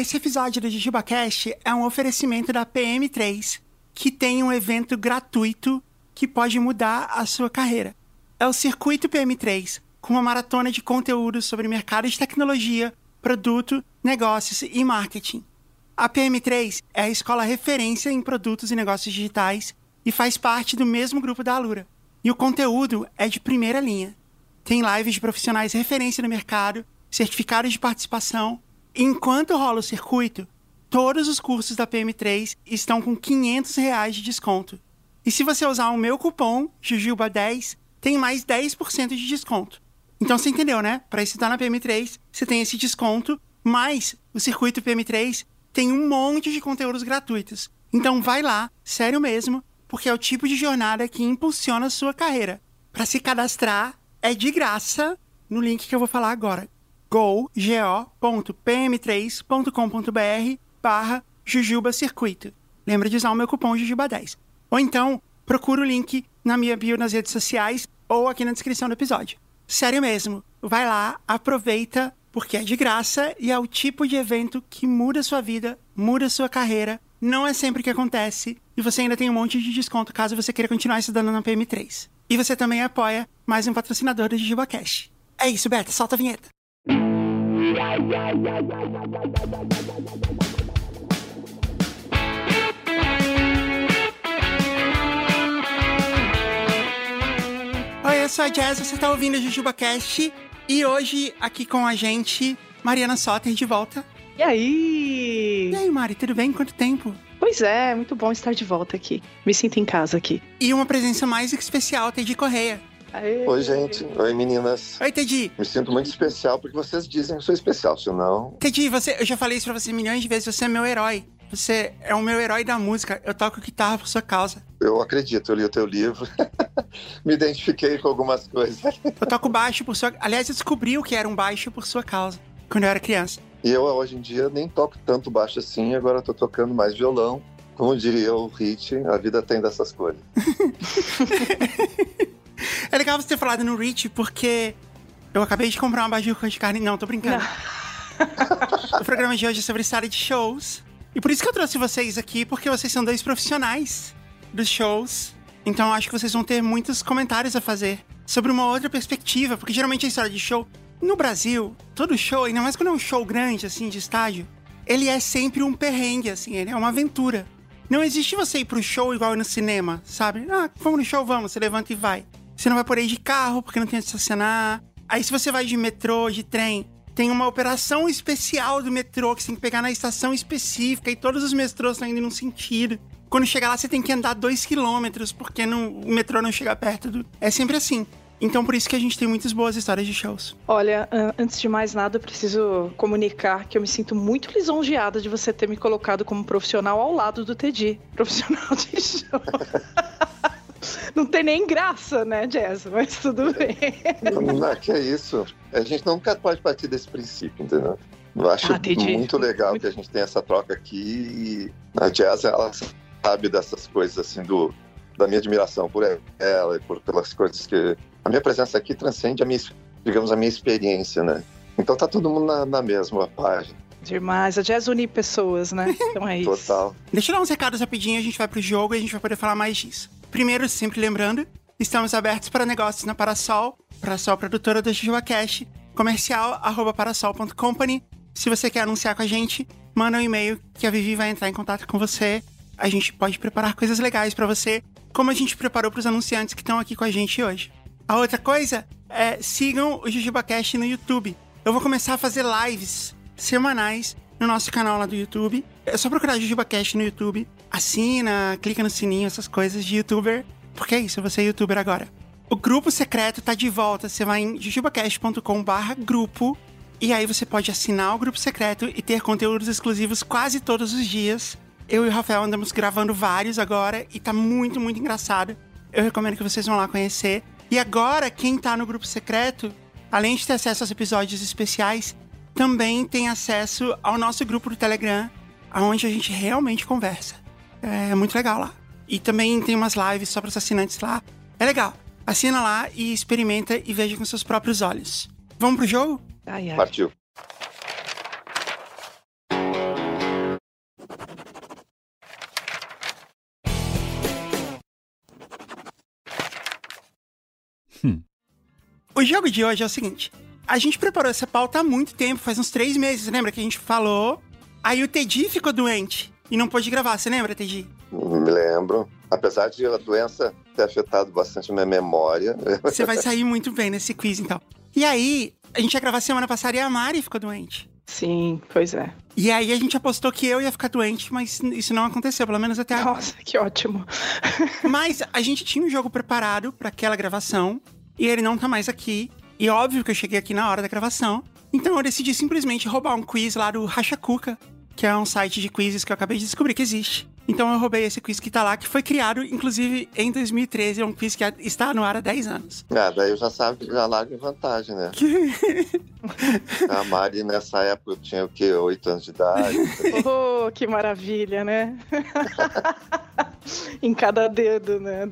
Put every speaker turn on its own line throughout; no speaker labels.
esse episódio do JujubaCast é um oferecimento da PM3, que tem um evento gratuito que pode mudar a sua carreira. É o Circuito PM3, com uma maratona de conteúdos sobre mercado de tecnologia, produto, negócios e marketing. A PM3 é a escola referência em produtos e negócios digitais e faz parte do mesmo grupo da Alura. E o conteúdo é de primeira linha. Tem lives de profissionais referência no mercado, certificados de participação. Enquanto rola o circuito, todos os cursos da PM3 estão com 500 reais de desconto. E se você usar o meu cupom, Jujuba10, tem mais 10% de desconto. Então você entendeu, né? Para estudar na PM3, você tem esse desconto, mas o circuito PM3 tem um monte de conteúdos gratuitos. Então vai lá, sério mesmo, porque é o tipo de jornada que impulsiona a sua carreira. Para se cadastrar, é de graça no link que eu vou falar agora. go.pm3.com.br barra Jujuba Circuito. Lembra de usar o meu cupom Jujuba10. Ou então, procura o link na minha bio nas redes sociais ou aqui na descrição do episódio. Sério mesmo, vai lá, aproveita, porque é de graça e é o tipo de evento que muda sua vida, muda sua carreira. Não é sempre que acontece e você ainda tem um monte de desconto caso você queira continuar estudando na PM3. E você também apoia mais um patrocinador do Jujuba Cash. É isso, Beto, solta a vinheta. Oi, eu sou a Jazz, você está ouvindo o Jujuba Cast e hoje aqui com a gente, Mariana Soter de volta.
E aí?
E aí, Mari, tudo bem? Quanto tempo?
Pois é, muito bom estar de volta aqui. Me sinto em casa aqui.
E uma presença mais especial, Teddy Correia.
Aê.
Oi, gente. Oi, meninas.
Oi, Teddy.
Me sinto muito especial porque vocês dizem que eu sou especial, senão.
Teddy, você, eu já falei isso pra você milhões de vezes, você é meu herói. Você é o meu herói da música. Eu toco guitarra por sua causa.
Eu acredito, eu li o teu livro. Me identifiquei com algumas coisas.
Eu toco baixo por sua. Aliás, eu descobri o que era um baixo por sua causa quando eu era criança.
E eu, hoje em dia, nem toco tanto baixo assim, agora eu tô tocando mais violão. Como diria o Hit, a vida tem dessas coisas.
É legal você ter falado no Rich, porque eu acabei de comprar uma bajuca de carne. Não, tô brincando. o programa de hoje é sobre série de shows. E por isso que eu trouxe vocês aqui, porque vocês são dois profissionais dos shows. Então eu acho que vocês vão ter muitos comentários a fazer sobre uma outra perspectiva, porque geralmente a história de show. No Brasil, todo show, ainda mais quando é um show grande, assim, de estádio, ele é sempre um perrengue, assim, ele é uma aventura. Não existe você ir pro show igual no cinema, sabe? Ah, vamos no show, vamos, você levanta e vai. Você não vai por aí de carro porque não tem onde estacionar. Aí se você vai de metrô, de trem, tem uma operação especial do metrô que você tem que pegar na estação específica e todos os metrôs estão indo num sentido. Quando chegar lá, você tem que andar dois quilômetros porque não, o metrô não chega perto do. É sempre assim. Então, por isso que a gente tem muitas boas histórias de shows.
Olha, an- antes de mais nada, eu preciso comunicar que eu me sinto muito lisonjeada de você ter me colocado como profissional ao lado do Teddy. Profissional de show. Não tem nem graça, né, Jazz? Mas tudo bem.
Não, que é isso. A gente nunca pode partir desse princípio, entendeu? Eu acho
Ah,
muito legal que a gente tem essa troca aqui. E a Jazz, ela sabe dessas coisas, assim, do, da minha admiração por ela e por, pelas coisas que. A minha presença aqui transcende a minha, digamos, a minha experiência, né? Então tá todo mundo na, na mesma página,
Demais. A Jazz une pessoas, né? Então é isso.
total.
Deixa eu dar uns recados rapidinho, a gente vai pro jogo e a gente vai poder falar mais disso. Primeiro, sempre lembrando, estamos abertos para negócios na Parasol, Parasol produtora do Jujuba Cash, comercial arroba parasol.company. Se você quer anunciar com a gente, manda um e-mail que a Vivi vai entrar em contato com você. A gente pode preparar coisas legais para você, como a gente preparou para os anunciantes que estão aqui com a gente hoje. A outra coisa é sigam o Jujuba Cash no YouTube. Eu vou começar a fazer lives semanais no nosso canal lá do YouTube. É só procurar Jujuba Cash no YouTube. Assina, clica no sininho, essas coisas de youtuber. Porque é isso, você é youtuber agora. O grupo secreto tá de volta. Você vai em jujubacast.com barra grupo. E aí você pode assinar o grupo secreto e ter conteúdos exclusivos quase todos os dias. Eu e o Rafael andamos gravando vários agora e tá muito, muito engraçado. Eu recomendo que vocês vão lá conhecer. E agora, quem tá no grupo secreto, além de ter acesso aos episódios especiais, também tem acesso ao nosso grupo do Telegram, onde a gente realmente conversa. É muito legal lá. E também tem umas lives só para os assinantes lá. É legal. Assina lá e experimenta e veja com seus próprios olhos. Vamos pro jogo?
Ai, ai.
Partiu. Hum.
O jogo de hoje é o seguinte: a gente preparou essa pauta há muito tempo, faz uns três meses, lembra que a gente falou? Aí o Teddy ficou doente e não pôde gravar, você lembra, Teddy?
Me lembro. Apesar de a doença ter afetado bastante minha memória.
Você vai sair muito bem nesse quiz, então. E aí, a gente ia gravar semana passada e a Mari ficou doente.
Sim, pois é.
E aí a gente apostou que eu ia ficar doente, mas isso não aconteceu, pelo menos até agora.
Nossa, que ótimo.
Mas a gente tinha um jogo preparado para aquela gravação e ele não tá mais aqui. E óbvio que eu cheguei aqui na hora da gravação. Então eu decidi simplesmente roubar um quiz lá do Racha Cuca, que é um site de quizzes que eu acabei de descobrir que existe. Então eu roubei esse quiz que tá lá, que foi criado, inclusive, em 2013. É um quiz que está no ar há 10 anos.
Ah, daí eu já sabe, já largo em vantagem, né? A Mari, nessa época, eu tinha o quê? 8 anos de idade.
Oh, que maravilha, né? em cada dedo, né?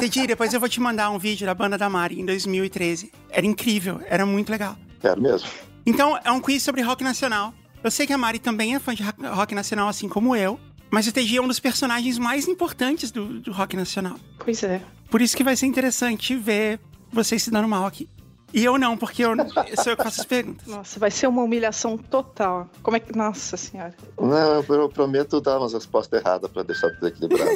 Teddy, depois eu vou te mandar um vídeo da banda da Mari em 2013. Era incrível, era muito legal.
Quero mesmo.
Então, é um quiz sobre rock nacional. Eu sei que a Mari também é fã de rock- nacional, assim como eu. Mas o TG é um dos personagens mais importantes do, do rock nacional.
Pois é.
Por isso que vai ser interessante ver vocês se dando mal aqui. E eu não, porque eu sou eu que faço as perguntas.
Nossa, vai ser uma humilhação total. Como é que. Nossa senhora.
Não, eu, eu prometo dar umas respostas erradas pra deixar tudo equilibrado.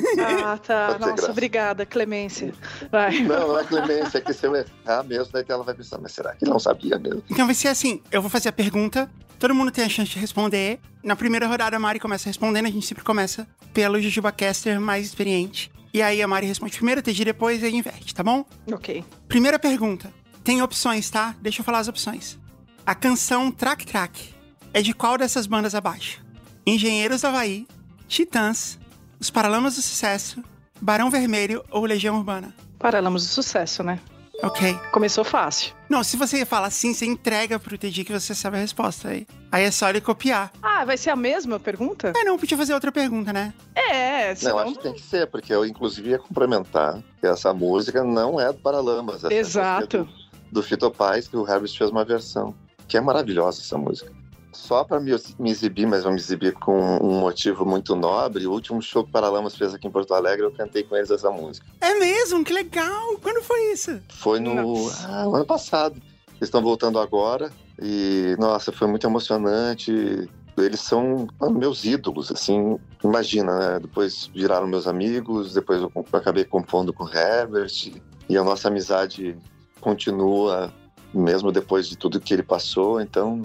Ah, tá. Nossa,
graça.
obrigada, Clemência. Vai.
Não, não é clemência, é que se eu errar mesmo, daí ela vai pensar, mas será que não sabia mesmo?
Então vai ser assim: eu vou fazer a pergunta, todo mundo tem a chance de responder. Na primeira rodada, a Mari começa respondendo, a gente sempre começa pelo Jujuba Caster mais experiente. E aí a Mari responde primeiro, TG depois e aí inverte, tá bom?
Ok.
Primeira pergunta. Tem opções, tá? Deixa eu falar as opções. A canção Track Track é de qual dessas bandas abaixo? Engenheiros do Havaí, Titãs, Os Paralamas do Sucesso, Barão Vermelho ou Legião Urbana?
Paralamos do sucesso, né?
Ok.
Começou fácil.
Não, se você falar assim, você entrega pro TD que você sabe a resposta aí. Aí é só ele copiar.
Ah, vai ser a mesma pergunta?
É, não, podia fazer outra pergunta, né?
É,
Não,
senão...
acho que tem que ser, porque eu inclusive ia complementar que essa música não é do Paralamas. essa
Exato.
é Do, do Fito Paz, que o Herbert fez uma versão. Que é maravilhosa essa música. Só para me, me exibir, mas vou me exibir com um motivo muito nobre, o último show que o Paralamas fez aqui em Porto Alegre, eu cantei com eles essa música.
É mesmo? Que legal! Quando foi isso?
Foi no ah, no ano passado. Eles estão voltando agora e, nossa, foi muito emocionante. Eles são meus ídolos, assim, imagina, né? Depois viraram meus amigos, depois eu acabei compondo com o Herbert e a nossa amizade continua mesmo depois de tudo que ele passou, então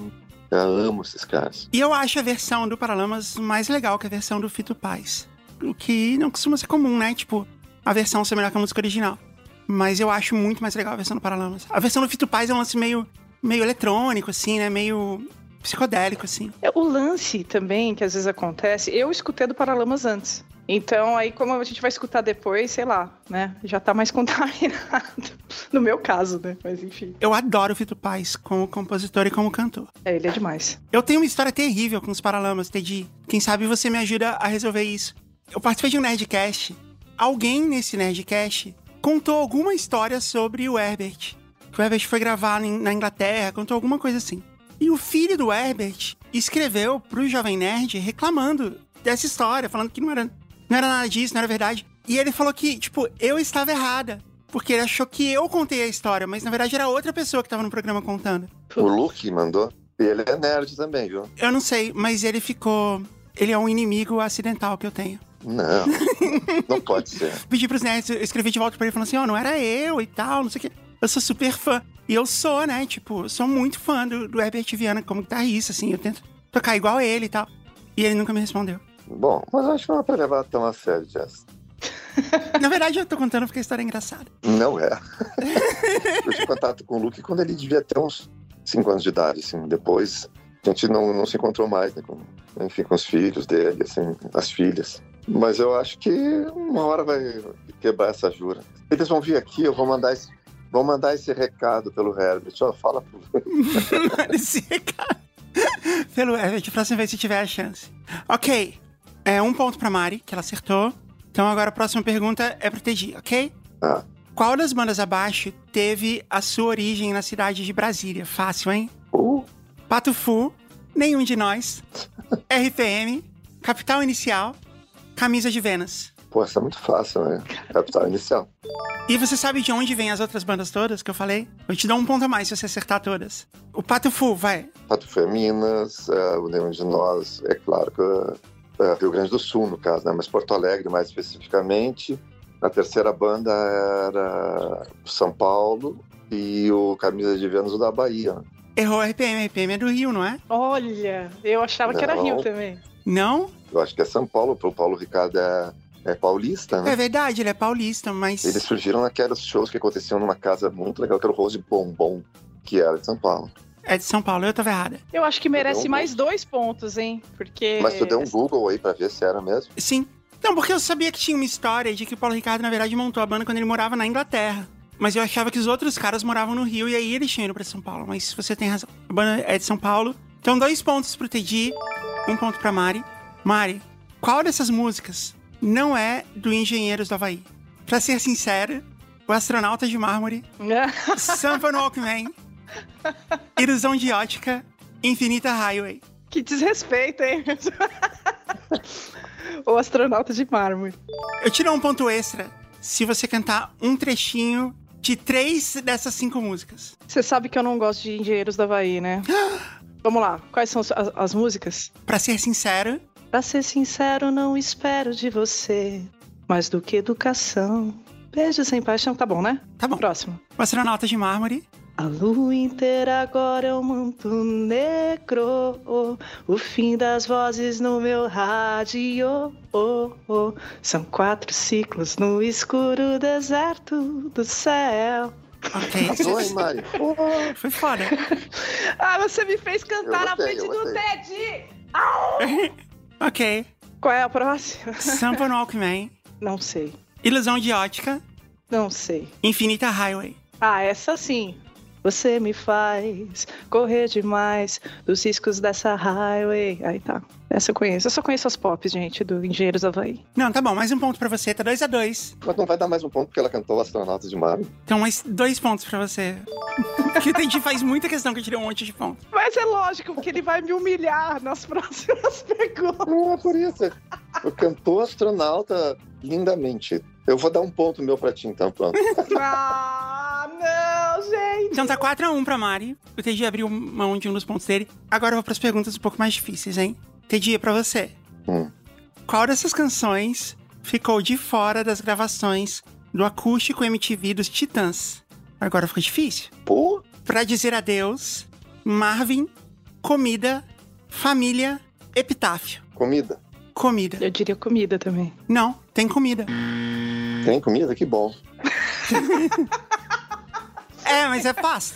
eu amo esses caras.
E eu acho a versão do Paralamas mais legal que a versão do Fito Paz. O que não costuma ser comum, né? Tipo, a versão ser melhor que a música original. Mas eu acho muito mais legal a versão do Paralamas. A versão do Fito Paz é um lance meio, meio eletrônico, assim, né? Meio psicodélico, assim.
É, O lance também, que às vezes acontece, eu escutei do Paralamas antes. Então, aí, como a gente vai escutar depois, sei lá, né? Já tá mais contaminado. No meu caso, né? Mas enfim.
Eu adoro o Fito Paz como compositor e como cantor.
É, ele é demais.
Eu tenho uma história terrível com os Paralamas, Teddy. Quem sabe você me ajuda a resolver isso. Eu participei de um Nerdcast. Alguém nesse Nerdcast contou alguma história sobre o Herbert. Que o Herbert foi gravar na Inglaterra, contou alguma coisa assim. E o filho do Herbert escreveu pro Jovem Nerd reclamando dessa história, falando que não era, não era nada disso, não era verdade. E ele falou que, tipo, eu estava errada. Porque ele achou que eu contei a história, mas na verdade era outra pessoa que tava no programa contando.
O Luke mandou. E ele é nerd também, viu?
Eu não sei, mas ele ficou. Ele é um inimigo acidental que eu tenho.
Não, não pode ser.
Pedi pros nerds, eu escrevi de volta pra ele falando assim: ó, não era eu e tal, não sei o quê. Eu sou super fã. E eu sou, né? Tipo, sou muito fã do, do Herbert Viana como guitarrista, assim. Eu tento tocar igual ele e tal. E ele nunca me respondeu.
Bom, mas acho que não é pra levar tão a sério, Jess.
Na verdade, eu tô contando porque a história é engraçada.
Não é. eu tive contato com o Luke quando ele devia ter uns 5 anos de idade, assim. Depois a gente não, não se encontrou mais, né? Com, enfim, com os filhos dele, assim, as filhas. Mas eu acho que uma hora vai quebrar essa jura. Eles vão vir aqui, eu vou mandar esse, vou mandar esse recado pelo Herbert. Ó, fala pro
Esse recado. Pelo Herbert, próxima vez se tiver a chance. Ok. É um ponto pra Mari, que ela acertou. Então agora a próxima pergunta é pro Teddy, ok?
Ah.
Qual das bandas abaixo teve a sua origem na cidade de Brasília? Fácil, hein?
Uh,
Pato Fu, Nenhum de Nós, RPM, Capital Inicial, Camisa de Vênus.
pô, essa é muito fácil, né? Capital inicial.
E você sabe de onde vem as outras bandas todas que eu falei? Eu te dou um ponto a mais se você acertar todas. O Pato Fu, vai.
Pato Fu é Minas, é, o Nenhum de Nós, é claro que Rio Grande do Sul, no caso, né? mas Porto Alegre mais especificamente. A terceira banda era São Paulo e o Camisa de Vênus da Bahia.
Errou RPM, RPM é do Rio, não é?
Olha, eu achava que era
Não.
Rio também.
Não?
Eu acho que é São Paulo, o Paulo Ricardo é, é paulista, né?
É verdade, ele é paulista, mas.
Eles surgiram naqueles shows que aconteciam numa casa muito legal, que era o Rose Bombom, que era de São Paulo.
É de São Paulo, eu tava errada.
Eu acho que merece
um
mais dois pontos, hein? Porque.
Mas tu deu um Google aí pra ver se era mesmo?
Sim. Não, porque eu sabia que tinha uma história de que o Paulo Ricardo, na verdade, montou a banda quando ele morava na Inglaterra. Mas eu achava que os outros caras moravam no Rio e aí eles tinham ido pra São Paulo. Mas você tem razão. A banda é de São Paulo. Então, dois pontos pro Teddy, um ponto pra Mari. Mari, qual dessas músicas não é do Engenheiros do Havaí? Pra ser sincera, o Astronauta de Mármore, Sampa no Walkman, Ilusão de Ótica, Infinita Highway.
que desrespeito, hein? o astronauta de mármore.
Eu dou um ponto extra se você cantar um trechinho de três dessas cinco músicas.
Você sabe que eu não gosto de Engenheiros da Havaí, né? Vamos lá, quais são as, as músicas?
Pra ser sincero,
Pra ser sincero, não espero de você mais do que educação. Beijo sem paixão, tá bom, né?
tá bom.
Próximo.
O Astronauta de Mármore,
A lua inteira agora é um manto negro. O fim das vozes no meu rádio. oh, oh. São quatro ciclos no escuro deserto do céu.
ok.
Arrasou, hein, Mari? Pô,
Foi foda.
Ah, você me fez cantar na frente do. Ted!
ok.
Qual é a próxima?
Sampa no Walkman,
Não sei.
Ilusão de Ótica,
Não sei.
Infinita Highway.
Ah, essa sim. Você me faz correr demais dos riscos dessa highway. Aí tá. Essa eu conheço. Eu só conheço as pop, gente, do Engenheiros Havaí.
Não, tá bom, mais um ponto pra você, tá dois a dois.
Mas não vai dar mais um ponto porque ela cantou Astronautas de Mar.
Então, mais dois pontos pra você. Porque o Teddy faz muita questão que eu tirei um monte de pontos.
Mas é lógico que ele vai me humilhar nas próximas perguntas.
Não é por isso. Eu cantou astronauta lindamente. Eu vou dar um ponto meu pra ti, então, pronto.
Ah, não, gente.
Então tá 4x1 pra Mari. O Teddy abriu mão de um dos pontos dele. Agora eu vou pras perguntas um pouco mais difíceis, hein? Teddy, é pra você.
Hum.
Qual dessas canções ficou de fora das gravações do acústico MTV dos Titãs? Agora ficou difícil.
Pô,
Pra dizer adeus, Marvin, comida, família, epitáfio.
comida.
Comida.
Eu diria comida também.
Não, tem comida.
Tem comida? Que bom.
É, mas é fácil.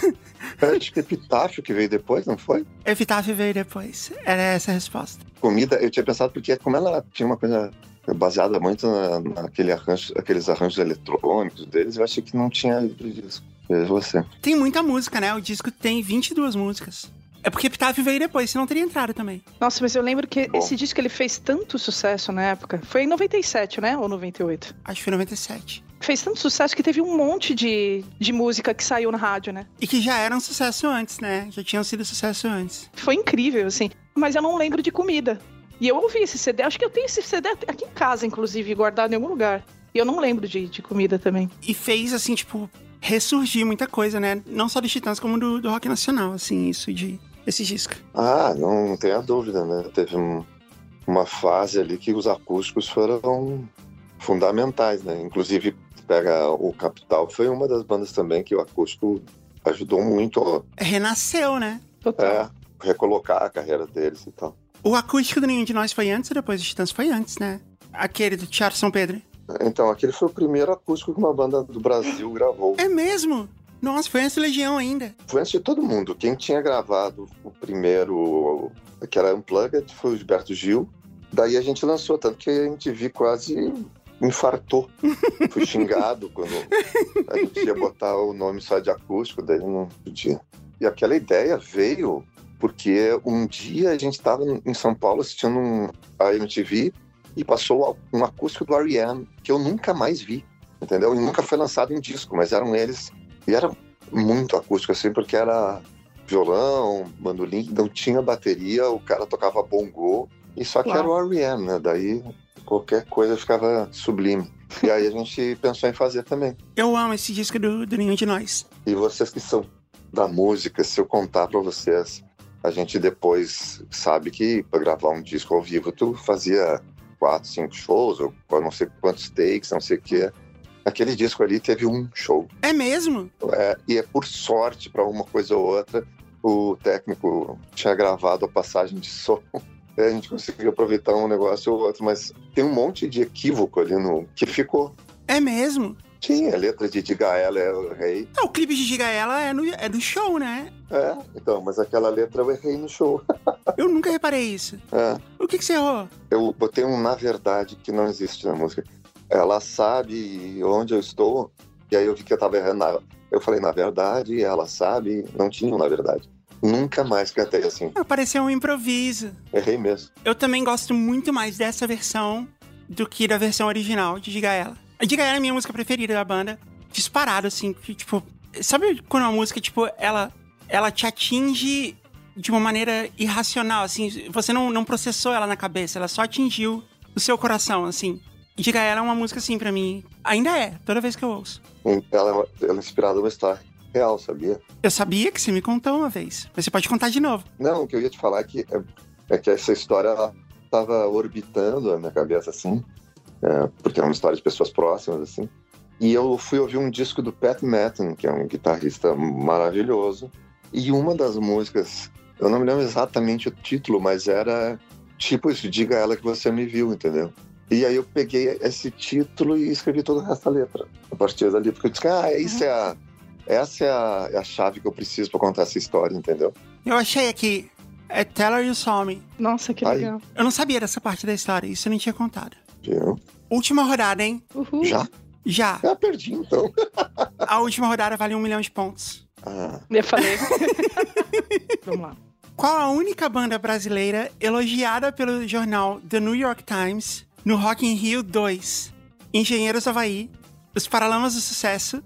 Eu acho que Epitáfio que veio depois, não foi?
Epitáfio veio depois. Era essa a resposta.
Comida, eu tinha pensado porque como ela tinha uma coisa baseada muito na, naquele arranjo, aqueles arranjos eletrônicos deles, eu achei que não tinha livro disso. Veja você.
Tem muita música, né? O disco tem 22 músicas. É porque Epitáfio veio depois, senão teria entrado também.
Nossa, mas eu lembro que
Bom.
esse disco ele fez tanto sucesso na época. Foi em 97, né? Ou 98?
Acho que foi 97.
Fez tanto sucesso que teve um monte de, de música que saiu na rádio, né?
E que já era um sucesso antes, né? Já tinham sido sucesso antes.
Foi incrível, assim. Mas eu não lembro de comida. E eu ouvi esse CD. Acho que eu tenho esse CD aqui em casa, inclusive, guardado em algum lugar. E eu não lembro de, de comida também.
E fez, assim, tipo, ressurgir muita coisa, né? Não só dos Titãs, como do, do rock nacional, assim, isso de. Esse disco.
Ah, não, não tenha dúvida, né? Teve um- uma fase ali que os acústicos foram fundamentais, né? Inclusive, pega o Capital, foi uma das bandas também que o acústico ajudou muito
Renasceu, né?
Total.
é, recolocar a carreira deles e tal.
O acústico do Nenhum de Nós foi antes ou depois dos Titãs? Foi antes, né? Aquele do Teatro São Pedro.
Então, aquele foi o primeiro acústico que uma banda do Brasil gravou.
É mesmo? Nossa, foi antes do Legião ainda.
Foi antes de todo mundo. Quem tinha gravado o primeiro, que era Unplugged, foi o Gilberto Gil. Daí a gente lançou, tanto que a MTV quase infartou. Fui xingado quando a gente ia botar o nome só de acústico, daí não podia. E aquela ideia veio porque um dia a gente estava em São Paulo assistindo um, a MTV e passou um acústico do R.E.M. que eu nunca mais vi, entendeu? E nunca foi lançado em disco, mas eram eles. E era muito acústico, assim, porque era violão, bandolim, não tinha bateria, o cara tocava bongô, e só que
Uau.
era o R.E.M., né? Daí qualquer coisa ficava sublime. E aí a gente pensou em fazer também.
Eu amo esse disco do, do Nenhum de Nós.
E vocês que são da música, se eu contar pra vocês, a gente depois sabe que para gravar um disco ao vivo tu fazia quatro, cinco shows, ou não sei quantos takes, não sei o quê. Aquele disco ali teve um show.
É mesmo?
É, e é por sorte, para uma coisa ou outra, o técnico tinha gravado a passagem de som. a gente conseguiu aproveitar um negócio ou outro, mas tem um monte de equívoco ali no que ficou.
É mesmo?
Tinha a letra de Diga Ela é o rei.
É, o clipe de Diga Ela é, no, é do show, né?
É, então, mas aquela letra eu errei no show.
eu nunca reparei isso.
É.
O que, que você errou?
Eu botei um na verdade que não existe na música. Ela sabe onde eu estou, e aí eu vi que eu tava errando. Eu falei, na verdade, ela sabe, não tinha na verdade. Nunca mais cantei assim.
Pareceu um improviso.
Errei mesmo.
Eu também gosto muito mais dessa versão do que da versão original de Diga Ela. A Diga Ela é a minha música preferida da banda. Disparado, assim, que, tipo... Sabe quando uma música, tipo, ela, ela te atinge de uma maneira irracional, assim? Você não, não processou ela na cabeça, ela só atingiu o seu coração, assim. Diga Ela é uma música, assim, para mim. Ainda é, toda vez que eu ouço.
Ela, ela é inspirada numa história real, sabia?
Eu sabia que você me contou uma vez, mas você pode contar de novo.
Não, o que eu ia te falar é que, é, é que essa história ela tava orbitando a minha cabeça, assim, é, porque é uma história de pessoas próximas, assim. E eu fui ouvir um disco do Pat Metheny, que é um guitarrista maravilhoso, e uma das músicas, eu não me lembro exatamente o título, mas era tipo isso, diga a ela que você me viu, entendeu? E aí eu peguei esse título e escrevi todo o resto da letra. A partir dali, porque eu disse, ah, isso é a essa é a, é a chave que eu preciso para contar essa história, entendeu?
Eu achei aqui. É Tell Her You Saw Me.
Nossa, que legal. Aí.
Eu não sabia dessa parte da história, isso eu não tinha contado.
Viu?
Última rodada, hein?
Uhul.
Já?
Já.
Já perdi, então.
a última rodada vale um milhão de pontos.
Ah.
Eu falei. Vamos lá.
Qual a única banda brasileira elogiada pelo jornal The New York Times no Rock in Rio 2? Engenheiros Havaí, Os Paralamas do Sucesso,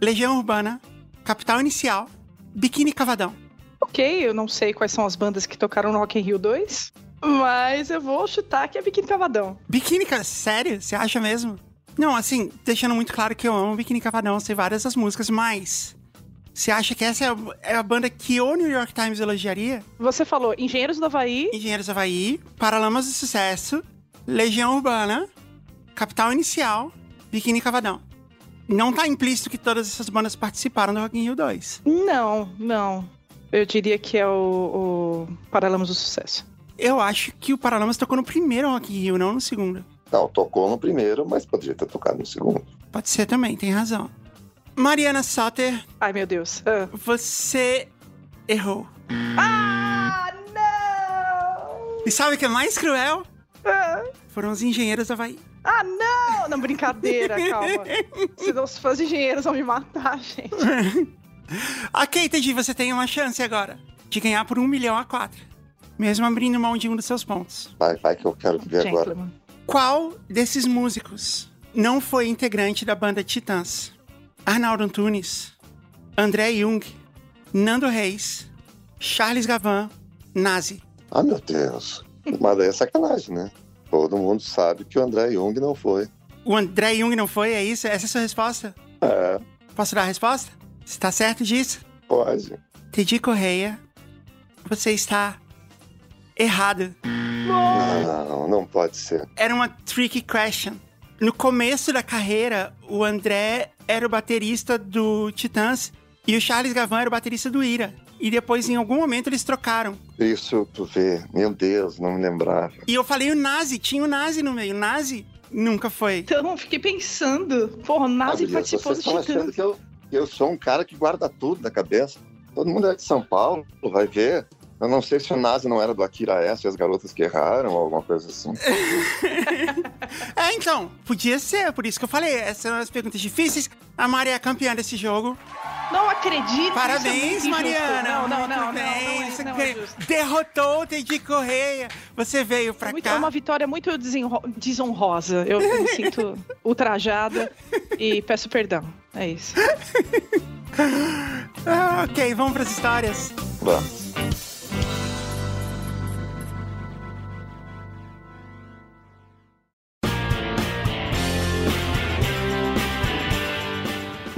Legião Urbana, Capital Inicial, Biquíni Cavadão.
Ok, eu não sei quais são as bandas que tocaram no Rock in Rio 2, mas eu vou chutar que é Biquíni Cavadão.
Biquíni, sério? Você acha mesmo? Não, assim, deixando muito claro que eu amo Biquíni Cavadão, sei várias das músicas, mas você acha que essa é a, é a, banda que o New York Times elogiaria?
Você falou Engenheiros do Havaí.
Engenheiros do Havaí, Paralamas do Sucesso, Legião Urbana, Capital Inicial, Biquíni Cavadão não tá implícito que todas essas bandas participaram do Rock in Rio 2.
Não, não. Eu diria que é o, o Paralamas do Sucesso.
Eu acho que o Paralamas tocou no primeiro Rock in Rio, não no segundo.
Não, tocou no primeiro, mas poderia ter tocado no segundo.
Pode ser também, tem razão. Mariana Sutter.
Ai, meu Deus. Ah.
Você errou.
Ah, não!
E sabe o que é mais cruel? Foram os engenheiros da Havaí.
Ah, não! Não, brincadeira, calma. Senão os fãs engenheiros vão me matar, gente.
ok, entendi. Você tem uma chance agora de ganhar por um milhão a quatro. Mesmo abrindo mão de um dos seus pontos.
Vai, vai que eu quero ver agora.
Qual desses músicos não foi integrante da banda Titãs? Arnaldo Antunes, André Jung, Nando Reis, Charles Gavan, Nazi.
Ah, meu Deus. Mas daí é sacanagem, né? Todo mundo sabe que o André Jung não foi.
O André Jung não foi? É isso? Essa é a sua resposta?
É.
Posso dar a resposta? Você está certo disso?
Pode.
Teddy Correia, você está errado.
Não, não pode ser.
Era uma tricky question. No começo da carreira, o André era o baterista do Titãs e o Charles Gavan era o baterista do Ira. E depois, em algum momento, eles trocaram.
Isso, tu vê. Meu Deus, não me lembrava.
E eu falei o Nazi, tinha o Nazi no meio. O Nazi nunca foi.
Então, fiquei pensando. Porra, o Nazi ah, participou
estão achando que eu, eu sou um cara que guarda tudo na cabeça. Todo mundo é de São Paulo, vai ver. Eu não sei se o Nazi não era do Akira S e as garotas que erraram ou alguma coisa assim.
é, então, podia ser, por isso que eu falei. Essas são as perguntas difíceis. A Mari é a campeã desse jogo.
Não acredito.
Parabéns,
é
Mariana.
Não, não, não, não, não,
Você não, é derrotou o Teddy Correia. Você veio pra
muito,
cá.
É uma vitória muito desonrosa. Eu me sinto ultrajada e peço perdão. É isso.
ah, ok, vamos pras histórias.
Vamos.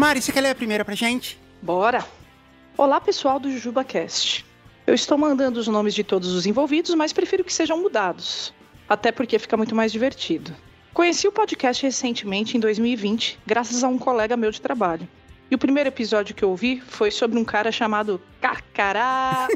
Mari, você quer ler a primeira pra gente?
Bora! Olá, pessoal do JujubaCast. Eu estou mandando os nomes de todos os envolvidos, mas prefiro que sejam mudados. Até porque fica muito mais divertido. Conheci o podcast recentemente, em 2020, graças a um colega meu de trabalho. E o primeiro episódio que eu ouvi foi sobre um cara chamado Carcará.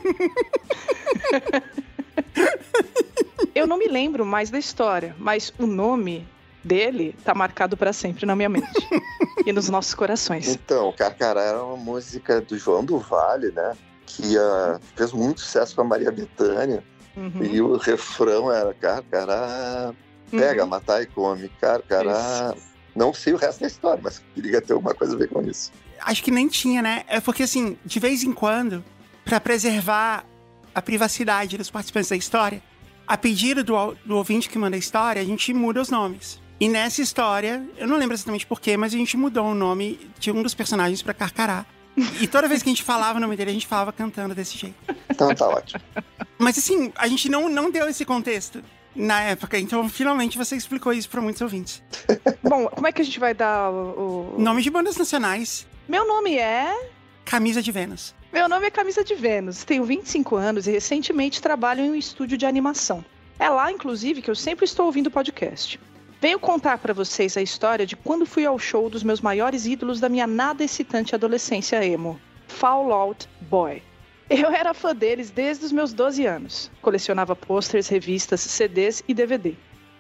eu não me lembro mais da história, mas o nome dele tá marcado para sempre na minha mente e nos nossos corações.
Então, Carcará era uma música do João do Vale, né? Que uh, fez muito sucesso com a Maria Bethânia. Uhum. E o refrão era Carcará, pega, uhum. matar e come. Carcará. Isso. Não sei o resto da história, mas queria ter alguma coisa a ver com isso.
Acho que nem tinha, né? É porque, assim, de vez em quando, para preservar a privacidade dos participantes da história, a pedido do, do ouvinte que manda a história, a gente muda os nomes. E nessa história, eu não lembro exatamente porquê, mas a gente mudou o nome de um dos personagens para Carcará. E toda vez que a gente falava o nome dele, a gente falava cantando desse jeito.
Então tá ótimo.
Mas assim, a gente não, não deu esse contexto na época, então finalmente você explicou isso para muitos ouvintes.
Bom, como é que a gente vai dar o.
Nome de bandas nacionais.
Meu nome é.
Camisa de Vênus.
Meu nome é Camisa de Vênus. Tenho 25 anos e recentemente trabalho em um estúdio de animação. É lá, inclusive, que eu sempre estou ouvindo o podcast. Venho contar para vocês a história de quando fui ao show dos meus maiores ídolos da minha nada excitante adolescência emo, Fallout Boy. Eu era fã deles desde os meus 12 anos. Colecionava posters, revistas, CDs e DVD.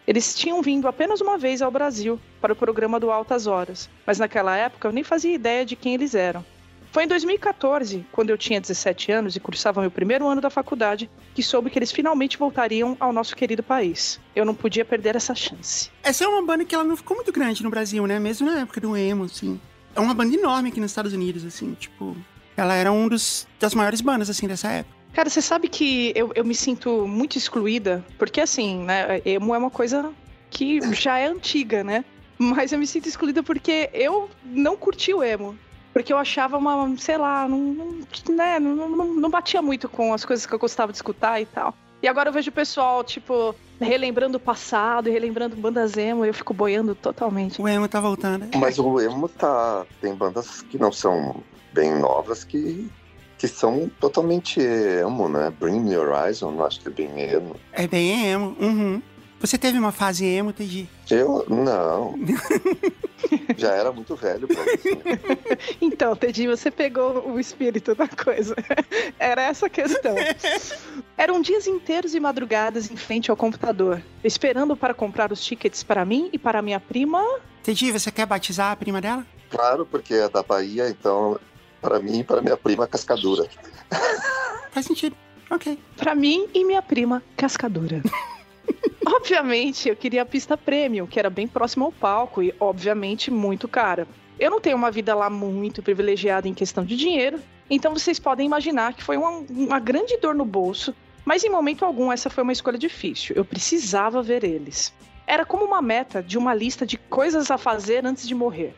Eles tinham vindo apenas uma vez ao Brasil para o programa do Altas Horas, mas naquela época eu nem fazia ideia de quem eles eram. Foi em 2014, quando eu tinha 17 anos e cursava meu primeiro ano da faculdade, que soube que eles finalmente voltariam ao nosso querido país. Eu não podia perder essa chance.
Essa é uma banda que ela não ficou muito grande no Brasil, né? Mesmo na época do emo, assim. É uma banda enorme aqui nos Estados Unidos, assim, tipo... Ela era um dos das maiores bandas, assim, dessa época.
Cara, você sabe que eu, eu me sinto muito excluída, porque assim, né, emo é uma coisa que já é antiga, né? Mas eu me sinto excluída porque eu não curti o emo. Porque eu achava uma, sei lá, não, não, né, não, não, não batia muito com as coisas que eu gostava de escutar e tal. E agora eu vejo o pessoal, tipo, relembrando o passado e relembrando bandas emo, e eu fico boiando totalmente.
O emo tá voltando. Né?
Mas o emo tá. Tem bandas que não são bem novas que, que são totalmente emo, né? Bring Me Horizon, acho que é bem emo.
É bem emo, uhum. Você teve uma fase emo, Teddy?
Eu? Não. Já era muito velho pra isso. Né?
então, Teddy, você pegou o espírito da coisa. Era essa a questão. Eram dias inteiros e madrugadas em frente ao computador, esperando para comprar os tickets para mim e para minha prima.
Teddy, você quer batizar a prima dela?
Claro, porque é da Bahia, então para mim e para minha prima Cascadura.
Faz sentido. Ok.
Para mim e minha prima Cascadura. obviamente, eu queria a pista premium, que era bem próximo ao palco e, obviamente, muito cara. Eu não tenho uma vida lá muito privilegiada em questão de dinheiro, então vocês podem imaginar que foi uma, uma grande dor no bolso, mas em momento algum essa foi uma escolha difícil. Eu precisava ver eles. Era como uma meta de uma lista de coisas a fazer antes de morrer.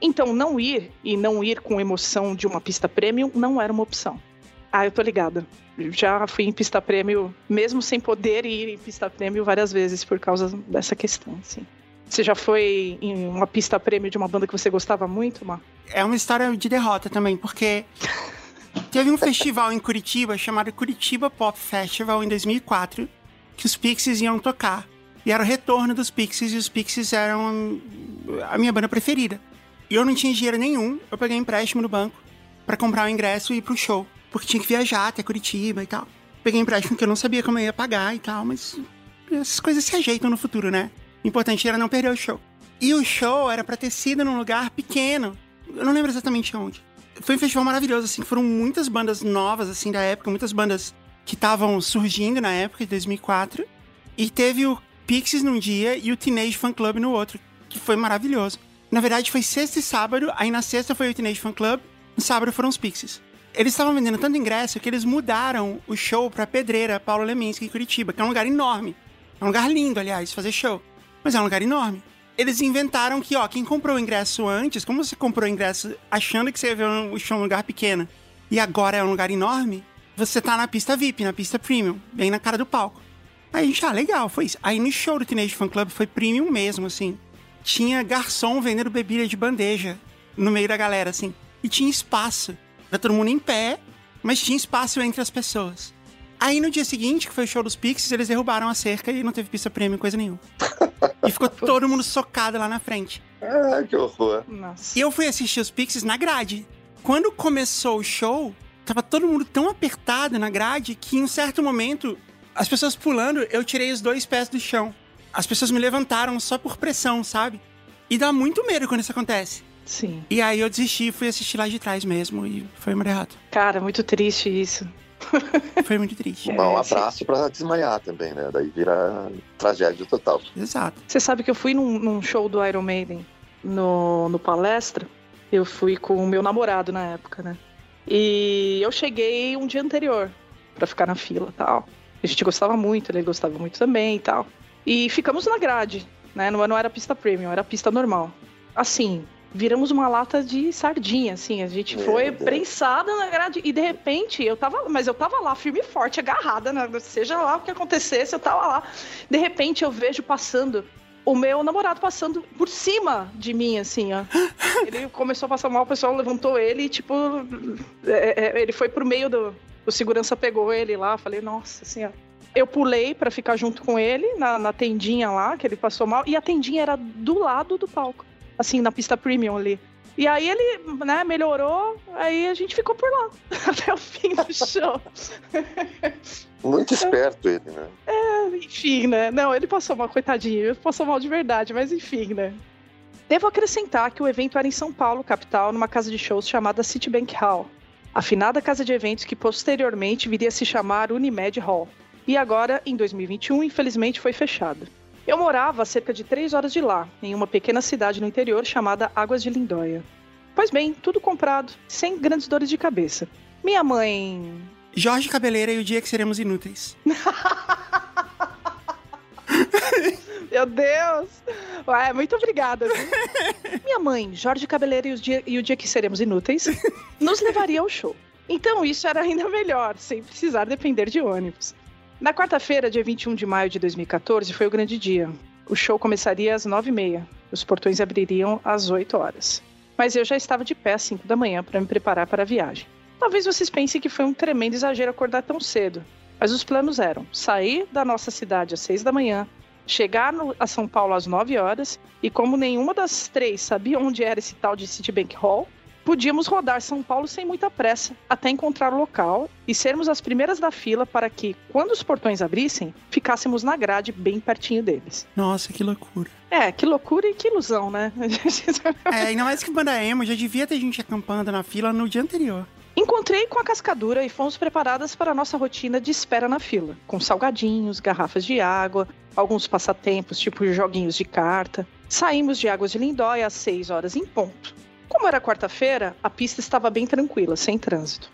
Então, não ir e não ir com emoção de uma pista premium não era uma opção. Ah, eu tô ligada já fui em pista prêmio, mesmo sem poder ir em pista prêmio várias vezes por causa dessa questão, assim. Você já foi em uma pista prêmio de uma banda que você gostava muito, Mar?
É uma história de derrota também, porque teve um festival em Curitiba chamado Curitiba Pop Festival em 2004, que os Pixies iam tocar. E era o retorno dos Pixies, e os Pixies eram a minha banda preferida. E eu não tinha dinheiro nenhum, eu peguei empréstimo no banco para comprar o ingresso e ir pro show porque tinha que viajar até Curitiba e tal. Peguei empréstimo que eu não sabia como eu ia pagar e tal, mas essas coisas se ajeitam no futuro, né? O importante era não perder o show. E o show era pra ter sido num lugar pequeno. Eu não lembro exatamente onde. Foi um festival maravilhoso, assim, foram muitas bandas novas, assim, da época, muitas bandas que estavam surgindo na época, de 2004. E teve o Pixies num dia e o Teenage Fan Club no outro, que foi maravilhoso. Na verdade, foi sexta e sábado, aí na sexta foi o Teenage Fan Club, no sábado foram os Pixies. Eles estavam vendendo tanto ingresso que eles mudaram o show pra Pedreira, Paulo Leminski, em Curitiba, que é um lugar enorme. É um lugar lindo, aliás, fazer show. Mas é um lugar enorme. Eles inventaram que, ó, quem comprou o ingresso antes, como você comprou o ingresso achando que você ia ver o show em um lugar pequeno e agora é um lugar enorme, você tá na pista VIP, na pista premium, bem na cara do palco. Aí a gente, ah, legal, foi isso. Aí no show do Teenage Fan Club foi premium mesmo, assim. Tinha garçom vendendo bebida de bandeja no meio da galera, assim. E tinha espaço. Era todo mundo em pé, mas tinha espaço entre as pessoas. Aí no dia seguinte, que foi o show dos Pixies, eles derrubaram a cerca e não teve pista premium, coisa nenhuma. e ficou todo mundo socado lá na frente.
Ah, que horror.
Nossa.
E eu fui assistir os Pixies na grade. Quando começou o show, tava todo mundo tão apertado na grade que em um certo momento, as pessoas pulando, eu tirei os dois pés do chão. As pessoas me levantaram só por pressão, sabe? E dá muito medo quando isso acontece.
Sim.
E aí eu desisti e fui assistir lá de trás mesmo. E foi uma derrota.
Cara, muito triste isso.
Foi muito triste.
Um abraço pra desmaiar também, né? Daí vira tragédia total.
Exato.
Você sabe que eu fui num, num show do Iron Maiden no, no palestra. Eu fui com o meu namorado na época, né? E eu cheguei um dia anterior pra ficar na fila tal. A gente gostava muito, ele gostava muito também e tal. E ficamos na grade, né? Não, não era pista premium, era pista normal. Assim, viramos uma lata de sardinha, assim. A gente
Meu
foi
Deus.
prensada na grade. E de repente, eu tava. Mas eu tava lá, firme e forte, agarrada, né? Seja lá o que acontecesse, eu tava lá. De repente, eu vejo passando o meu namorado passando por cima de mim, assim, ó. Ele começou a passar mal, o pessoal levantou ele e, tipo, é, é, ele foi pro meio do. O segurança pegou ele lá, falei, nossa, assim, ó. Eu pulei pra ficar junto com ele na, na tendinha lá, que ele passou mal, e a tendinha era do lado do palco, assim, na pista premium ali. E aí ele, né, melhorou, aí a gente ficou por lá, até o fim do show.
Muito esperto ele, né?
Enfim, né? Não, ele passou mal, coitadinho. Ele passou mal de verdade, mas enfim, né? Devo acrescentar que o evento era em São Paulo, capital, numa casa de shows chamada Citibank Hall. Afinada casa de eventos que posteriormente viria a se chamar Unimed Hall. E agora, em 2021, infelizmente foi fechada. Eu morava a cerca de três horas de lá, em uma pequena cidade no interior chamada Águas de Lindóia. Pois bem, tudo comprado, sem grandes dores de cabeça. Minha mãe
Jorge Cabeleira e o dia que seremos inúteis.
Meu Deus! Ué, muito obrigada. viu? Minha mãe, Jorge Cabeleira e o, dia, e o dia que seremos inúteis, nos levaria ao show. Então isso era ainda melhor, sem precisar depender de ônibus. Na quarta-feira, dia 21 de maio de 2014, foi o grande dia. O show começaria às 9h30. Os portões abririam às 8 horas. Mas eu já estava de pé às 5 da manhã para me preparar para a viagem. Talvez vocês pensem que foi um tremendo exagero acordar tão cedo. Mas os planos eram sair da nossa cidade às 6 da manhã, chegar no- a São Paulo às 9 horas, e como nenhuma das três sabia onde era esse tal de Citibank Hall, podíamos rodar São Paulo sem muita pressa até encontrar o local e sermos as primeiras da fila para que, quando os portões abrissem, ficássemos na grade bem pertinho deles.
Nossa, que loucura.
É, que loucura e que ilusão, né?
É, ainda mais que banda emo, já devia ter gente acampando na fila no dia anterior.
Encontrei com a cascadura e fomos preparadas para a nossa rotina de espera na fila, com salgadinhos, garrafas de água, alguns passatempos, tipo joguinhos de carta. Saímos de Águas de Lindóia às 6 horas em ponto. Como era quarta-feira, a pista estava bem tranquila, sem trânsito.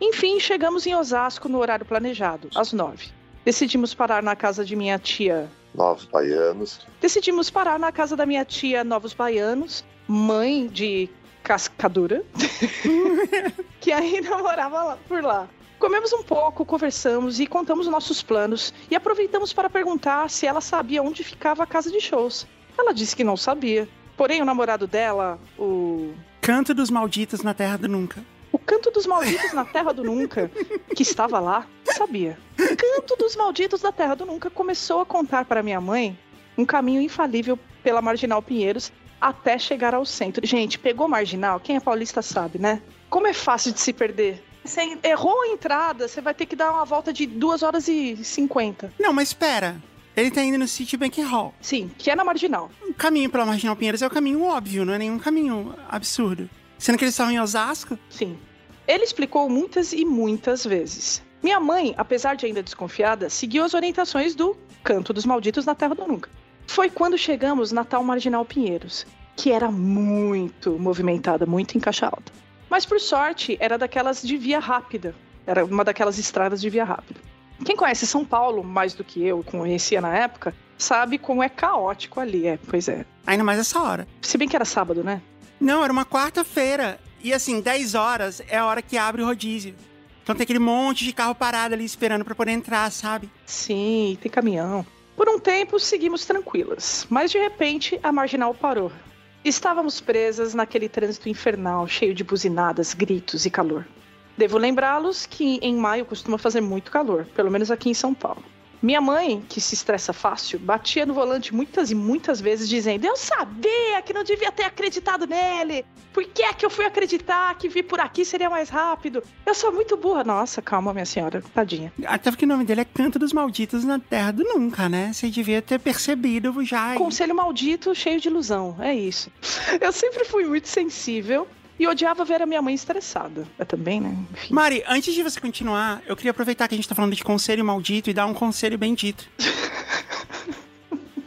Enfim, chegamos em Osasco no horário planejado, às 9. Decidimos parar na casa de minha tia.
Novos baianos.
Decidimos parar na casa da minha tia Novos Baianos, mãe de Cascadura, que ainda morava lá- por lá. Comemos um pouco, conversamos e contamos nossos planos e aproveitamos para perguntar se ela sabia onde ficava a casa de shows. Ela disse que não sabia. Porém, o namorado dela, o
Canto dos malditos na terra do nunca.
o Canto dos Malditos na Terra do Nunca, que estava lá, sabia. O Canto dos Malditos da Terra do Nunca começou a contar para minha mãe um caminho infalível pela Marginal Pinheiros até chegar ao centro. Gente, pegou Marginal? Quem é paulista sabe, né? Como é fácil de se perder. Você errou a entrada, você vai ter que dar uma volta de 2 horas e 50.
Não, mas espera. Ele tá indo no Citibank Hall.
Sim, que é na Marginal.
O caminho pela Marginal Pinheiros é o caminho óbvio, não é nenhum caminho absurdo. Sendo que eles estavam em Osasco.
Sim. Ele explicou muitas e muitas vezes. Minha mãe, apesar de ainda desconfiada, seguiu as orientações do Canto dos Malditos na Terra do Nunca. Foi quando chegamos na tal Marginal Pinheiros, que era muito movimentada, muito em caixa alta. Mas por sorte, era daquelas de via rápida. Era uma daquelas estradas de via rápida. Quem conhece São Paulo mais do que eu conhecia na época, sabe como é caótico ali. É, pois é.
Ainda mais essa hora.
Se bem que era sábado, né?
Não, era uma quarta-feira. E assim, 10 horas é a hora que abre o rodízio. Então tem aquele monte de carro parado ali esperando pra poder entrar, sabe?
Sim, tem caminhão. Por um tempo seguimos tranquilas, mas de repente a marginal parou. Estávamos presas naquele trânsito infernal, cheio de buzinadas, gritos e calor. Devo lembrá-los que em maio costuma fazer muito calor, pelo menos aqui em São Paulo. Minha mãe, que se estressa fácil, batia no volante muitas e muitas vezes dizendo: Eu sabia que não devia ter acreditado nele. Por que é que eu fui acreditar que vir por aqui seria mais rápido? Eu sou muito burra. Nossa, calma, minha senhora, tadinha.
Até porque o nome dele é Canto dos Malditos na Terra do Nunca, né? Você devia ter percebido já.
Conselho maldito, cheio de ilusão. É isso. Eu sempre fui muito sensível e odiava ver a minha mãe estressada. Eu também, né?
Enfim. Mari, antes de você continuar, eu queria aproveitar que a gente tá falando de conselho maldito e dar um conselho bendito.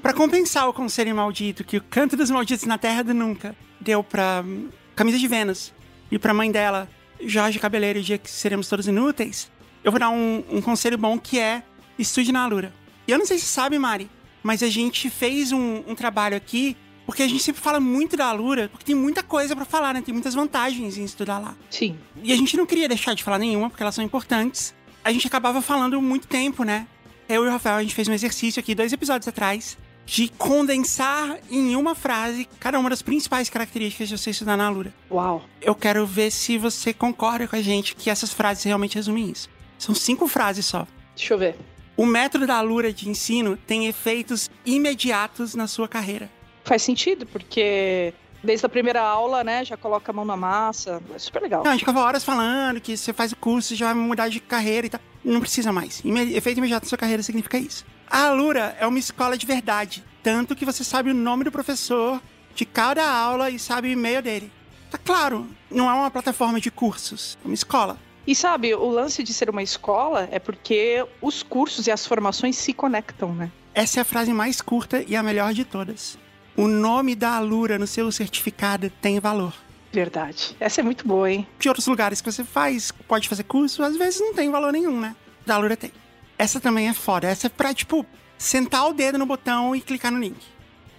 para compensar o conselho maldito que o Canto dos Malditos na Terra do Nunca deu pra hum, Camisa de Vênus e pra mãe dela, Jorge Cabeleiro, o dia que seremos todos inúteis, eu vou dar um, um conselho bom que é estude na Alura. E eu não sei se você sabe, Mari, mas a gente fez um, um trabalho aqui porque a gente sempre fala muito da Alura, porque tem muita coisa para falar, né? Tem muitas vantagens em estudar lá.
Sim.
E a gente não queria deixar de falar nenhuma, porque elas são importantes. A gente acabava falando muito tempo, né? Eu e o Rafael, a gente fez um exercício aqui, dois episódios atrás, de condensar em uma frase cada uma das principais características de você estudar na Alura.
Uau.
Eu quero ver se você concorda com a gente que essas frases realmente resumem isso. São cinco frases só.
Deixa eu ver.
O método da Alura de ensino tem efeitos imediatos na sua carreira.
Faz sentido, porque desde a primeira aula, né, já coloca a mão na massa. É super legal.
Não, a gente ficava horas falando que você faz o curso, já vai mudar de carreira e tal. Não precisa mais. Efeito imediato na sua carreira significa isso. A Alura é uma escola de verdade. Tanto que você sabe o nome do professor de cada aula e sabe o e-mail dele. Tá claro, não é uma plataforma de cursos, é uma escola.
E sabe, o lance de ser uma escola é porque os cursos e as formações se conectam, né?
Essa é a frase mais curta e a melhor de todas. O nome da Alura no seu certificado tem valor.
Verdade. Essa é muito boa, hein?
de outros lugares que você faz, pode fazer curso, às vezes não tem valor nenhum, né? Da Alura tem. Essa também é foda. Essa é pra, tipo, sentar o dedo no botão e clicar no link.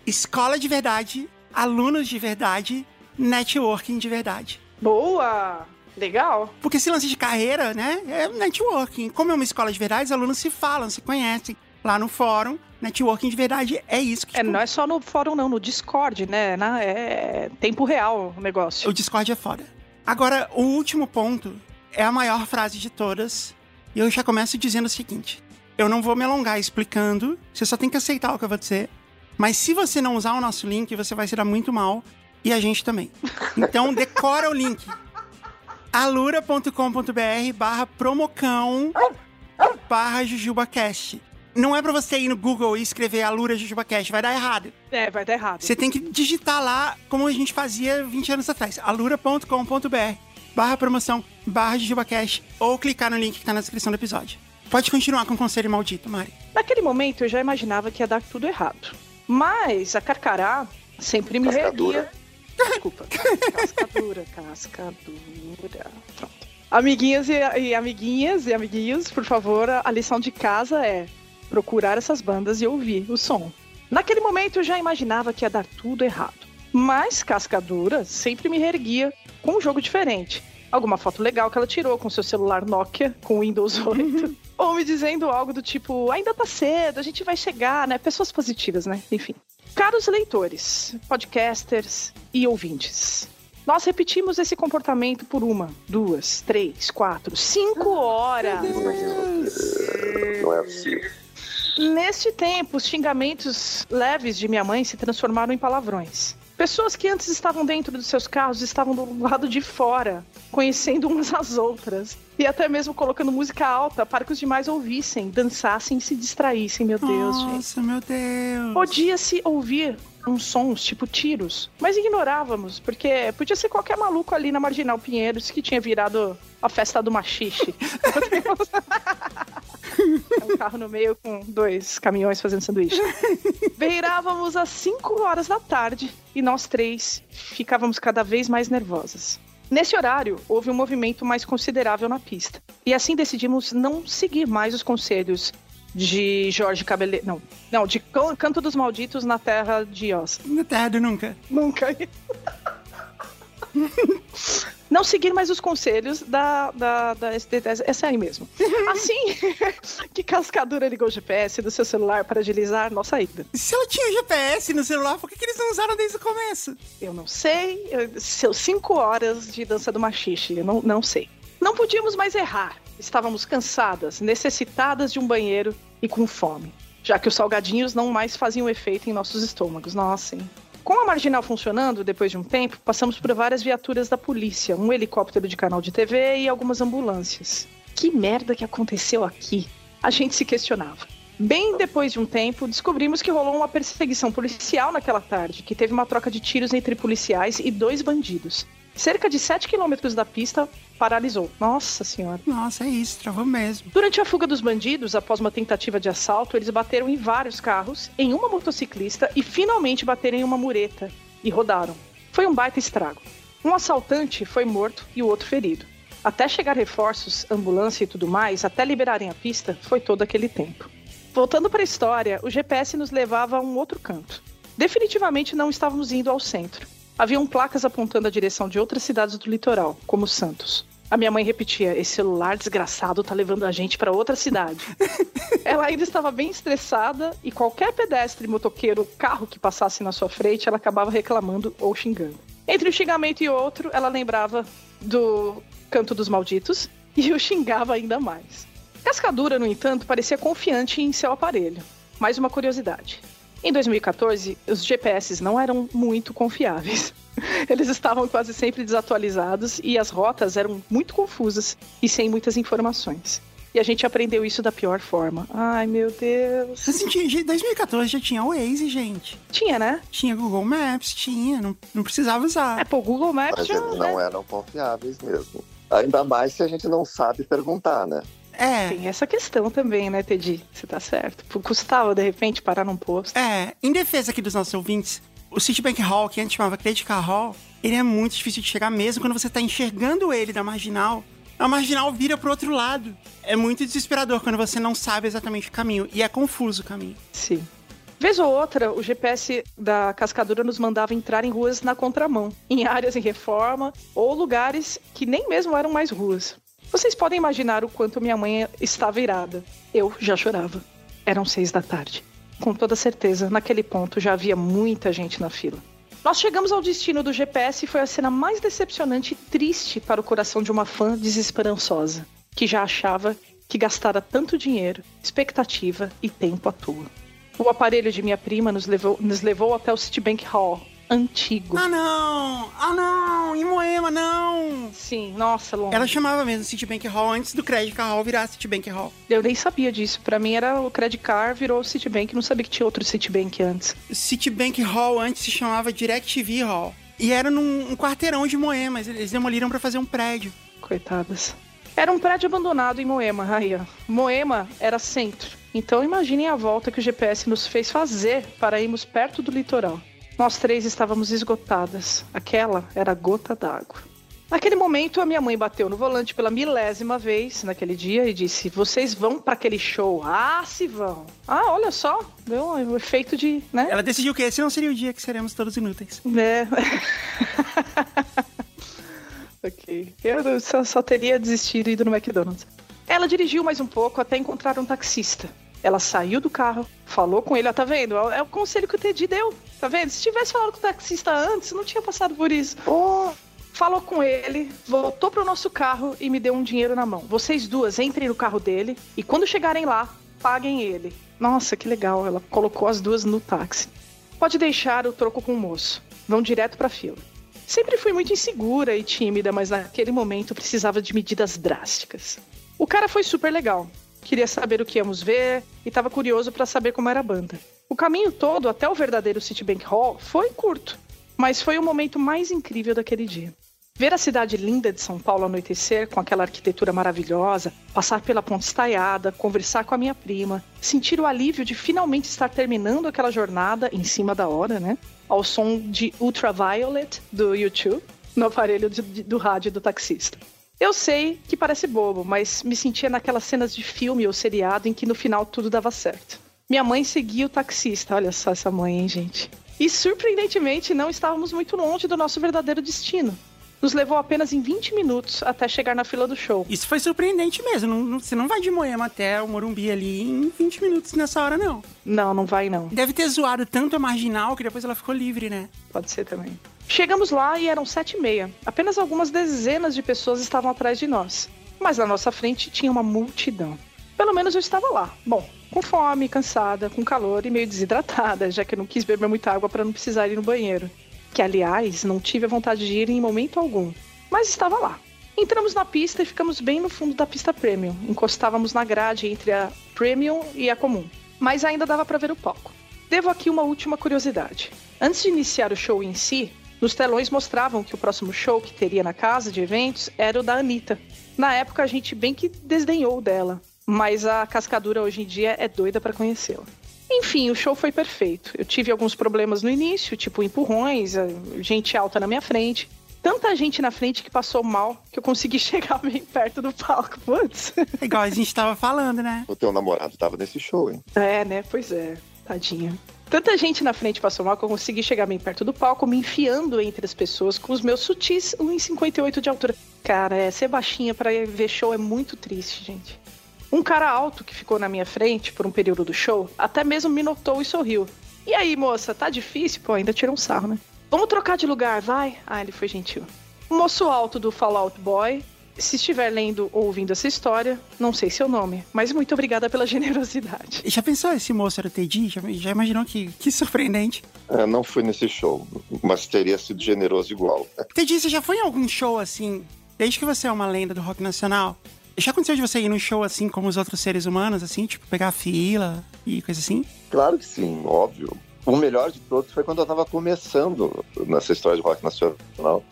Escola de verdade, alunos de verdade, networking de verdade.
Boa! Legal.
Porque esse lance de carreira, né, é networking. Como é uma escola de verdade, os alunos se falam, se conhecem. Lá no fórum, networking de verdade é isso que,
É,
tipo,
não é só no fórum, não, no Discord, né? Na- É tempo real o negócio.
O Discord é foda. Agora, o último ponto é a maior frase de todas. E eu já começo dizendo o seguinte: eu não vou me alongar explicando, você só tem que aceitar o que eu vou dizer. Mas se você não usar o nosso link, você vai se dar muito mal. E a gente também. Então, decora o link. alura.com.br barra promocão barra jujubacast. Não é pra você ir no Google e escrever Alura Jujubacast, vai dar errado.
É, vai dar errado.
Você tem que digitar lá como a gente fazia 20 anos atrás. alura.com.br barra promoção barra JujubaCast ou clicar no link que tá na descrição do episódio. Pode continuar com o conselho maldito, Mari.
Naquele momento eu já imaginava que ia dar tudo errado. Mas a Carcará sempre me
Cascadura.
reerguia. Desculpa. Cascadura, cascadura. Pronto. Amiguinhas e, e amiguinhas e amiguinhos, por favor, a lição de casa é procurar essas bandas e ouvir o som. Naquele momento eu já imaginava que ia dar tudo errado. Mas Cascadura sempre me reerguia com um jogo diferente. Alguma foto legal que ela tirou com seu celular Nokia com Windows 8. Ou me dizendo algo do tipo, ainda tá cedo, a gente vai chegar, né? Pessoas positivas, né? Enfim. Caros leitores, podcasters e ouvintes, nós repetimos esse comportamento por uma, duas, três, quatro, cinco horas.
Não é possível.
Neste tempo, os xingamentos leves de minha mãe se transformaram em palavrões. Pessoas que antes estavam dentro dos seus carros estavam do lado de fora, conhecendo umas às outras. E até mesmo colocando música alta para que os demais ouvissem, dançassem e se distraíssem. Meu Deus, gente.
Nossa, meu Deus.
Podia-se ouvir uns sons, tipo tiros, mas ignorávamos, porque podia ser qualquer maluco ali na Marginal Pinheiros que tinha virado a festa do machixe. É um carro no meio com dois caminhões fazendo sanduíche. Beirávamos às 5 horas da tarde e nós três ficávamos cada vez mais nervosas. Nesse horário, houve um movimento mais considerável na pista. E assim decidimos não seguir mais os conselhos de Jorge Cabeleiro. Não, não, de Can- Canto dos Malditos na Terra de Oz.
Na terra do nunca.
Nunca. não seguir mais os conselhos da, da, da ST10. Essa é aí mesmo. Assim que Cascadura ligou o GPS do seu celular para agilizar nossa ida.
Se ela tinha GPS no celular, por que, que eles não usaram desde o começo?
Eu não sei. Seus cinco horas de dança do machixe, eu não, não sei. Não podíamos mais errar. Estávamos cansadas, necessitadas de um banheiro e com fome, já que os salgadinhos não mais faziam efeito em nossos estômagos. Nossa, hein? Com a marginal funcionando, depois de um tempo, passamos por várias viaturas da polícia, um helicóptero de canal de TV e algumas ambulâncias. Que merda que aconteceu aqui? A gente se questionava. Bem depois de um tempo, descobrimos que rolou uma perseguição policial naquela tarde, que teve uma troca de tiros entre policiais e dois bandidos. Cerca de 7 quilômetros da pista paralisou. Nossa senhora.
Nossa, é isso, travou mesmo.
Durante a fuga dos bandidos, após uma tentativa de assalto, eles bateram em vários carros, em uma motociclista e finalmente bateram em uma mureta e rodaram. Foi um baita estrago. Um assaltante foi morto e o outro ferido. Até chegar reforços, ambulância e tudo mais, até liberarem a pista, foi todo aquele tempo. Voltando para a história, o GPS nos levava a um outro canto. Definitivamente não estávamos indo ao centro. Haviam placas apontando a direção de outras cidades do litoral, como Santos. A minha mãe repetia: esse celular desgraçado tá levando a gente para outra cidade. ela ainda estava bem estressada e qualquer pedestre, motoqueiro, carro que passasse na sua frente, ela acabava reclamando ou xingando. Entre um xingamento e outro, ela lembrava do Canto dos Malditos e o xingava ainda mais. Cascadura, no entanto, parecia confiante em seu aparelho. Mais uma curiosidade. Em 2014, os GPS não eram muito confiáveis. Eles estavam quase sempre desatualizados e as rotas eram muito confusas e sem muitas informações. E a gente aprendeu isso da pior forma. Ai, meu Deus.
Assim, em 2014 já tinha o Waze, gente.
Tinha, né?
Tinha Google Maps, tinha. Não, não precisava usar.
É, pô, Google Maps
Mas
já...
eles não
né?
eram confiáveis mesmo. Ainda mais se a gente não sabe perguntar, né?
É.
Tem essa questão também, né, Teddy? Você tá certo. Custava, de repente, parar num posto.
É, em defesa aqui dos nossos ouvintes, o Citibank Hall, que antes chamava Credit Card Hall, ele é muito difícil de chegar mesmo quando você tá enxergando ele da marginal. A marginal vira pro outro lado. É muito desesperador quando você não sabe exatamente o caminho. E é confuso o caminho.
Sim. Vez ou outra, o GPS da cascadura nos mandava entrar em ruas na contramão, em áreas em reforma ou lugares que nem mesmo eram mais ruas. Vocês podem imaginar o quanto minha mãe estava irada. Eu já chorava. Eram seis da tarde. Com toda certeza, naquele ponto já havia muita gente na fila. Nós chegamos ao destino do GPS e foi a cena mais decepcionante e triste para o coração de uma fã desesperançosa, que já achava que gastara tanto dinheiro, expectativa e tempo à toa. O aparelho de minha prima nos levou, nos levou até o Citibank Hall, antigo.
Ah, não! Ah, não! Em Moema, não!
Sim, nossa, longe.
Ela chamava mesmo Citibank Hall antes do Credit Card Hall virar Citibank Hall.
Eu nem sabia disso. Pra mim era o Credit Card, virou o Citibank. Não sabia que tinha outro Citibank antes.
Citibank Hall antes se chamava DirecTV Hall. E era num um quarteirão de Moema, eles demoliram pra fazer um prédio.
Coitadas. Era um prédio abandonado em Moema. Aí, ó. Moema era centro. Então imaginem a volta que o GPS nos fez fazer para irmos perto do litoral. Nós três estávamos esgotadas. Aquela era a gota d'água. Naquele momento, a minha mãe bateu no volante pela milésima vez naquele dia e disse: Vocês vão para aquele show? Ah, se vão. Ah, olha só, deu um efeito de. né?
Ela decidiu que esse não seria o dia que seremos todos inúteis.
É. ok. Eu só, só teria desistido e ido no McDonald's. Ela dirigiu mais um pouco até encontrar um taxista. Ela saiu do carro, falou com ele, ó, tá vendo? É o conselho que o Teddy deu, tá vendo? Se tivesse falado com o taxista antes, não tinha passado por isso. Oh. Falou com ele, voltou pro nosso carro e me deu um dinheiro na mão. Vocês duas entrem no carro dele e quando chegarem lá, paguem ele. Nossa, que legal, ela colocou as duas no táxi. Pode deixar o troco com o moço. Vão direto pra fila. Sempre fui muito insegura e tímida, mas naquele momento precisava de medidas drásticas. O cara foi super legal queria saber o que íamos ver e estava curioso para saber como era a banda. O caminho todo até o verdadeiro Citibank Hall foi curto, mas foi o momento mais incrível daquele dia. Ver a cidade linda de São Paulo anoitecer com aquela arquitetura maravilhosa, passar pela ponte estaiada, conversar com a minha prima, sentir o alívio de finalmente estar terminando aquela jornada em cima da hora, né? Ao som de Ultraviolet do YouTube no aparelho de, de, do rádio do taxista. Eu sei que parece bobo, mas me sentia naquelas cenas de filme ou seriado em que no final tudo dava certo. Minha mãe seguia o taxista, olha só essa mãe, hein, gente. E surpreendentemente não estávamos muito longe do nosso verdadeiro destino. nos levou apenas em 20 minutos até chegar na fila do show.
Isso foi surpreendente mesmo. Não, não, você não vai de Moema até o Morumbi ali em 20 minutos nessa hora, não.
Não, não vai não.
Deve ter zoado tanto a marginal que depois ela ficou livre, né?
Pode ser também. Chegamos lá e eram sete e meia. Apenas algumas dezenas de pessoas estavam atrás de nós. Mas na nossa frente tinha uma multidão. Pelo menos eu estava lá. Bom, com fome, cansada, com calor e meio desidratada, já que eu não quis beber muita água para não precisar ir no banheiro que aliás não tive a vontade de ir em momento algum, mas estava lá. Entramos na pista e ficamos bem no fundo da pista premium. Encostávamos na grade entre a premium e a comum, mas ainda dava para ver o palco. Devo aqui uma última curiosidade. Antes de iniciar o show em si, nos telões mostravam que o próximo show que teria na casa de eventos era o da Anitta. Na época a gente bem que desdenhou dela, mas a cascadura hoje em dia é doida para conhecê-la. Enfim, o show foi perfeito. Eu tive alguns problemas no início, tipo empurrões, gente alta na minha frente. Tanta gente na frente que passou mal que eu consegui chegar bem perto do palco. Putz.
É igual a gente tava falando, né?
O teu namorado tava nesse show, hein?
É, né? Pois é. Tadinha. Tanta gente na frente passou mal que eu consegui chegar bem perto do palco, me enfiando entre as pessoas com os meus sutis 1,58 de altura. Cara, é, ser baixinha para ver show é muito triste, gente. Um cara alto que ficou na minha frente por um período do show até mesmo me notou e sorriu. E aí, moça, tá difícil? Pô, ainda tirou um sarro, né? Vamos trocar de lugar, vai? Ah, ele foi gentil. O moço alto do Fallout Boy. Se estiver lendo ou ouvindo essa história, não sei seu nome, mas muito obrigada pela generosidade.
Já pensou esse moço era o Teddy? Já, já imaginou que, que surpreendente?
É, não fui nesse show, mas teria sido generoso igual.
Teddy, você já foi em algum show assim, desde que você é uma lenda do rock nacional? Já aconteceu de você ir num show assim como os outros seres humanos, assim, tipo, pegar a fila e coisa assim?
Claro que sim, óbvio. O melhor de todos foi quando eu tava começando nessa história de rock nacional,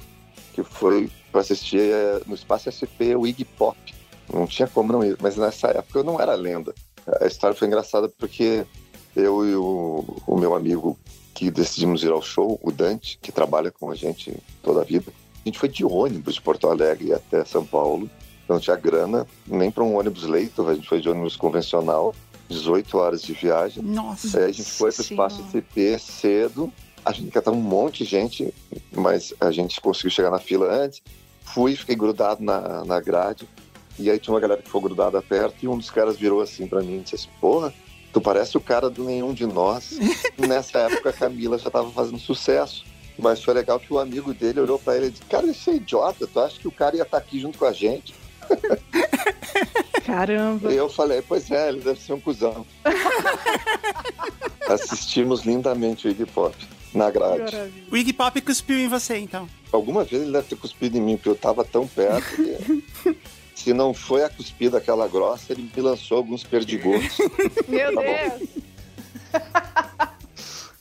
que foi para assistir é, no Espaço SP o Iggy Pop. Não tinha como não ir, mas nessa época eu não era lenda. A história foi engraçada porque eu e o, o meu amigo que decidimos ir ao show, o Dante, que trabalha com a gente toda a vida, a gente foi de ônibus de Porto Alegre até São Paulo não tinha grana nem para um ônibus leito, a gente foi de ônibus convencional, 18 horas de viagem.
Nossa!
Aí a gente foi para o espaço CP cedo, a gente catava um monte de gente, mas a gente conseguiu chegar na fila antes. Fui, fiquei grudado na, na grade, e aí tinha uma galera que ficou grudada perto, e um dos caras virou assim para mim e disse assim, porra, tu parece o cara do nenhum de nós. Nessa época a Camila já estava fazendo sucesso. Mas foi legal que o amigo dele olhou para ele e disse: Cara, isso é idiota, tu acha que o cara ia estar tá aqui junto com a gente?
Caramba.
E eu falei, pois é, ele deve ser um cuzão. Assistimos lindamente o Iggy Pop na grade.
O Iggy Pop cuspiu em você, então?
Alguma vez ele deve ter cuspido em mim, porque eu tava tão perto que... Se não foi a cuspida aquela grossa, ele me lançou alguns perdigotos.
Meu tá Deus!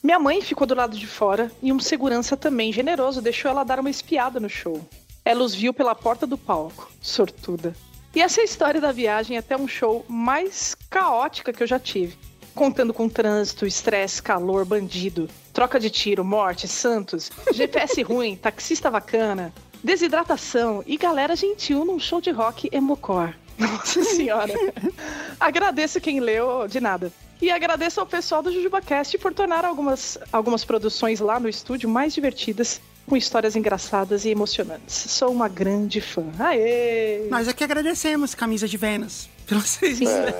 Minha mãe ficou do lado de fora e um segurança também generoso deixou ela dar uma espiada no show. Ela os viu pela porta do palco. Sortuda. E essa é a história da viagem até um show mais caótica que eu já tive. Contando com trânsito, estresse, calor, bandido, troca de tiro, morte, santos, GPS ruim, taxista bacana, desidratação e galera gentil num show de rock emocor. Nossa senhora. agradeço quem leu, de nada. E agradeço ao pessoal do JujubaCast por tornar algumas, algumas produções lá no estúdio mais divertidas com histórias engraçadas e emocionantes. Sou uma grande fã. Aê!
Nós aqui agradecemos, Camisa de Vênus, pelo serviço.
É,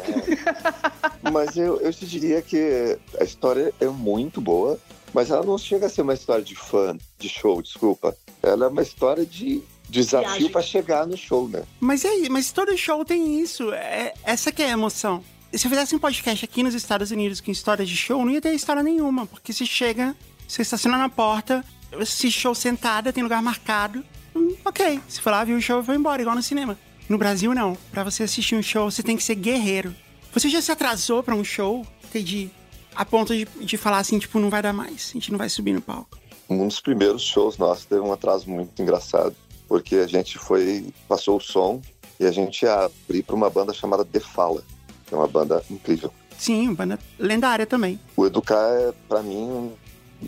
mas eu, eu te diria que a história é muito boa, mas ela não chega a ser uma história de fã, de show, desculpa. Ela é uma história de desafio para chegar no show, né?
Mas é aí, mas todo show tem isso. É, essa que é a emoção. Se eu fizesse um podcast aqui nos Estados Unidos com histórias de show, não ia ter história nenhuma, porque você chega, você estaciona na porta, assisti show sentada, tem lugar marcado. Hum, ok, se for lá, viu o show, foi embora, igual no cinema. No Brasil, não. Para você assistir um show, você tem que ser guerreiro. Você já se atrasou para um show, entendi, a ponto de, de falar assim, tipo, não vai dar mais, a gente não vai subir no palco?
Um dos primeiros shows nossos teve um atraso muito engraçado, porque a gente foi, passou o som e a gente ia abrir para uma banda chamada The Fala, que é uma banda incrível.
Sim, uma banda lendária também.
O Educar é, para mim,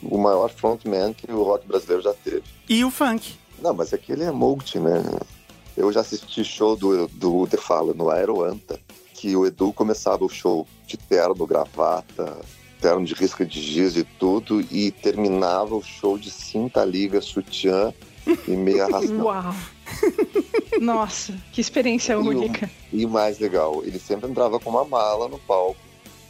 o maior frontman que o rock brasileiro já teve.
E o funk.
Não, mas aquele é multi, né? Eu já assisti show do, do The Fala no Aeroanta, que o Edu começava o show de terno, gravata, terno de risca de giz e tudo, e terminava o show de cinta liga, sutiã e meio arrastão.
Uau! Nossa, que experiência
E o-
única.
E mais legal, ele sempre entrava com uma mala no palco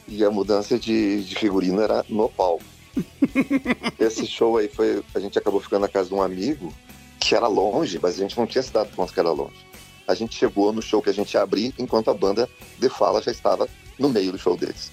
e a mudança de, de figurino era no palco. Esse show aí foi. A gente acabou ficando na casa de um amigo que era longe, mas a gente não tinha se dado conta que era longe. A gente chegou no show que a gente ia abrir enquanto a banda de fala já estava no meio do show deles.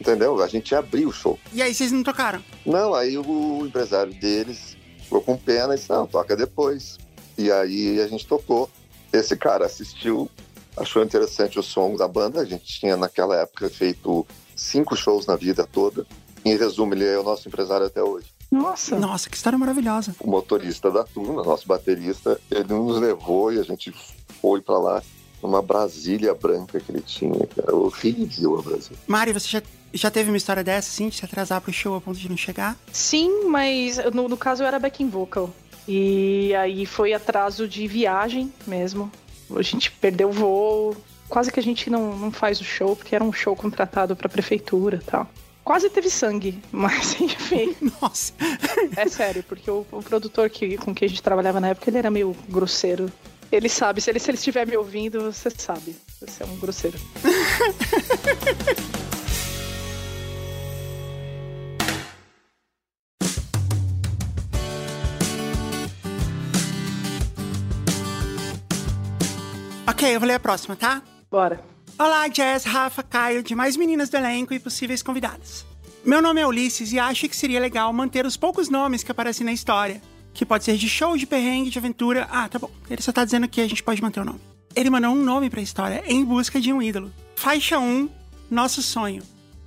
Entendeu? A gente abriu o show.
E aí vocês não tocaram?
Não, aí o empresário deles ficou com pena e disse, não, toca depois. E aí a gente tocou. Esse cara assistiu, achou interessante o som da banda. A gente tinha naquela época feito cinco shows na vida toda. Em resumo, ele é o nosso empresário até hoje.
Nossa.
Nossa, que história maravilhosa.
O motorista da turma, nosso baterista, ele nos levou e a gente foi pra lá numa Brasília branca que ele tinha, cara. Horrível a Brasília.
Mari, você já, já teve uma história dessa, assim, de se atrasar pro show a ponto de não chegar?
Sim, mas no, no caso eu era backing vocal. E aí foi atraso de viagem mesmo. A gente perdeu o voo. Quase que a gente não, não faz o show, porque era um show contratado pra prefeitura e tal. Quase teve sangue, mas enfim,
Nossa.
é sério, porque o, o produtor que, com quem a gente trabalhava na época, ele era meio grosseiro. Ele sabe, se ele, se ele estiver me ouvindo, você sabe. Você é um grosseiro.
Ok, eu vou ler a próxima, tá?
Bora.
Olá, Jazz, Rafa, Caio, demais meninas do elenco e possíveis convidadas. Meu nome é Ulisses e acho que seria legal manter os poucos nomes que aparecem na história. Que pode ser de show, de perrengue, de aventura. Ah, tá bom. Ele só tá dizendo que a gente pode manter o nome. Ele mandou um nome pra história em busca de um ídolo. Faixa 1, Nosso Sonho.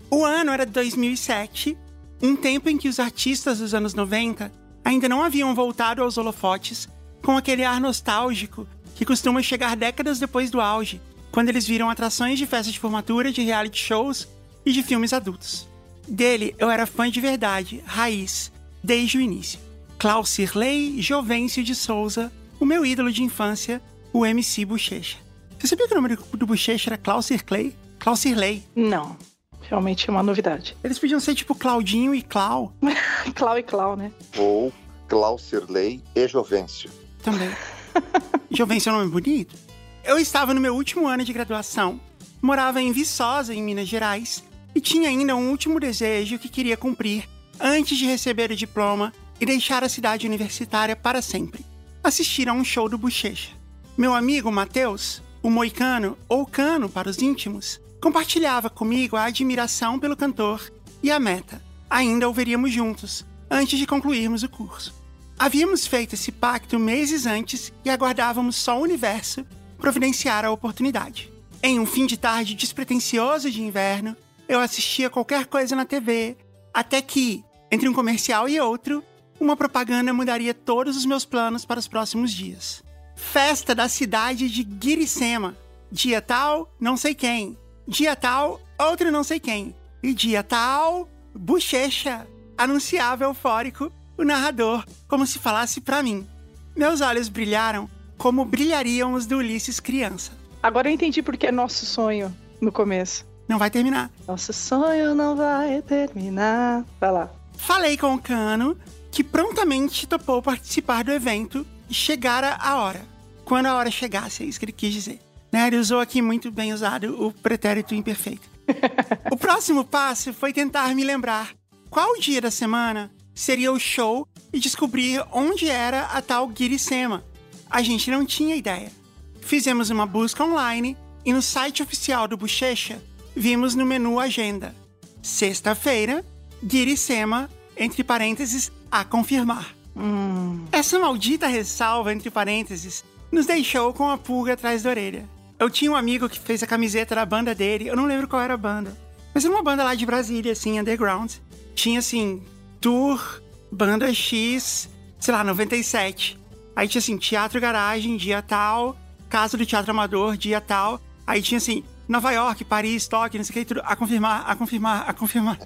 O ano era 2007, um tempo em que os artistas dos anos 90 ainda não haviam voltado aos holofotes com aquele ar nostálgico que costuma chegar décadas depois do auge, quando eles viram atrações de festas de formatura, de reality shows e de filmes adultos. Dele eu era fã de verdade, raiz, desde o início. Klaus Sirley Jovencio de Souza, o meu ídolo de infância, o MC Bochecha. Você sabia que o nome do, do Bochecha era Klaus Sirley? Klaus Sirley.
Não. Realmente é uma novidade.
Eles podiam ser tipo Claudinho e Clau
Clau e Clau, né?
Ou Klaus Sirley e Jovencio.
também. Jovencio é um nome bonito. Eu estava no meu último ano de graduação, morava em Viçosa, em Minas Gerais, e tinha ainda um último desejo que queria cumprir antes de receber o diploma e deixar a cidade universitária para sempre. Assistir a um show do Bochecha. Meu amigo Matheus, o Moicano, ou Cano para os íntimos, compartilhava comigo a admiração pelo cantor e a meta. Ainda o veríamos juntos, antes de concluirmos o curso. Havíamos feito esse pacto meses antes e aguardávamos só o universo providenciar a oportunidade. Em um fim de tarde despretensioso de inverno, eu assistia qualquer coisa na TV, até que, entre um comercial e outro, uma propaganda mudaria todos os meus planos para os próximos dias. Festa da cidade de Guiricema. Dia tal, não sei quem. Dia tal, outro não sei quem. E dia tal, bochecha. Anunciava eufórico o narrador, como se falasse pra mim. Meus olhos brilharam como brilhariam os do Ulisses criança.
Agora eu entendi porque é nosso sonho no começo.
Não vai terminar.
Nosso sonho não vai terminar. Vai lá.
Falei com o Cano, que prontamente topou participar do evento e chegara a hora. Quando a hora chegasse, é isso que ele quis dizer. Né? Ele usou aqui muito bem usado o pretérito imperfeito. o próximo passo foi tentar me lembrar qual dia da semana seria o show e descobrir onde era a tal Guiricema. A gente não tinha ideia. Fizemos uma busca online e no site oficial do Bochecha vimos no menu Agenda. Sexta-feira, Guiricema, entre parênteses, a confirmar.
Hum.
Essa maldita ressalva, entre parênteses, nos deixou com a pulga atrás da orelha. Eu tinha um amigo que fez a camiseta da banda dele, eu não lembro qual era a banda. Mas era uma banda lá de Brasília, assim, underground. Tinha, assim, Tour, Banda X, sei lá, 97. Aí tinha, assim, Teatro Garagem, dia tal, Casa do Teatro Amador, dia tal. Aí tinha, assim, Nova York, Paris, Tóquio, não sei o que, tudo. A confirmar, a confirmar, a confirmar.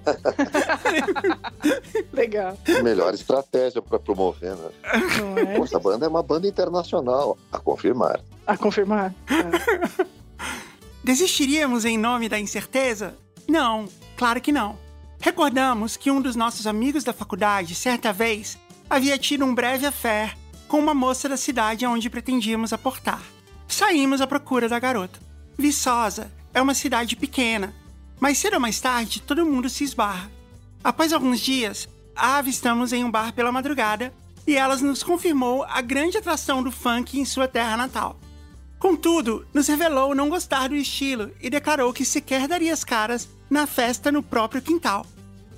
Legal.
Melhor estratégia para promover, né?
Não é?
Essa banda é uma banda internacional, a confirmar.
A confirmar. É.
Desistiríamos em nome da incerteza? Não, claro que não. Recordamos que um dos nossos amigos da faculdade, certa vez, havia tido um breve affair com uma moça da cidade aonde pretendíamos aportar. Saímos à procura da garota. Viçosa é uma cidade pequena, mas cedo ou mais tarde todo mundo se esbarra. Após alguns dias, a avistamos em um bar pela madrugada e ela nos confirmou a grande atração do funk em sua terra natal. Contudo, nos revelou não gostar do estilo e declarou que sequer daria as caras na festa no próprio quintal.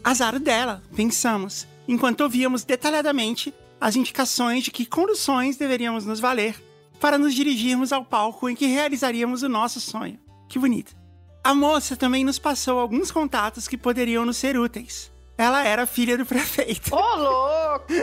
Azar dela, pensamos, enquanto ouvíamos detalhadamente as indicações de que conduções deveríamos nos valer para nos dirigirmos ao palco em que realizaríamos o nosso sonho. Que bonito. A moça também nos passou alguns contatos que poderiam nos ser úteis. Ela era filha do prefeito.
Ô, louco!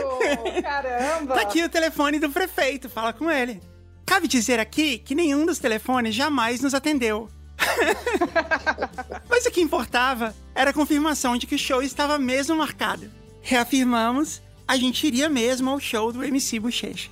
Caramba!
Tá aqui o telefone do prefeito, fala com ele. Cabe dizer aqui que nenhum dos telefones jamais nos atendeu. Mas o que importava era a confirmação de que o show estava mesmo marcado. Reafirmamos, a gente iria mesmo ao show do MC Bochecha.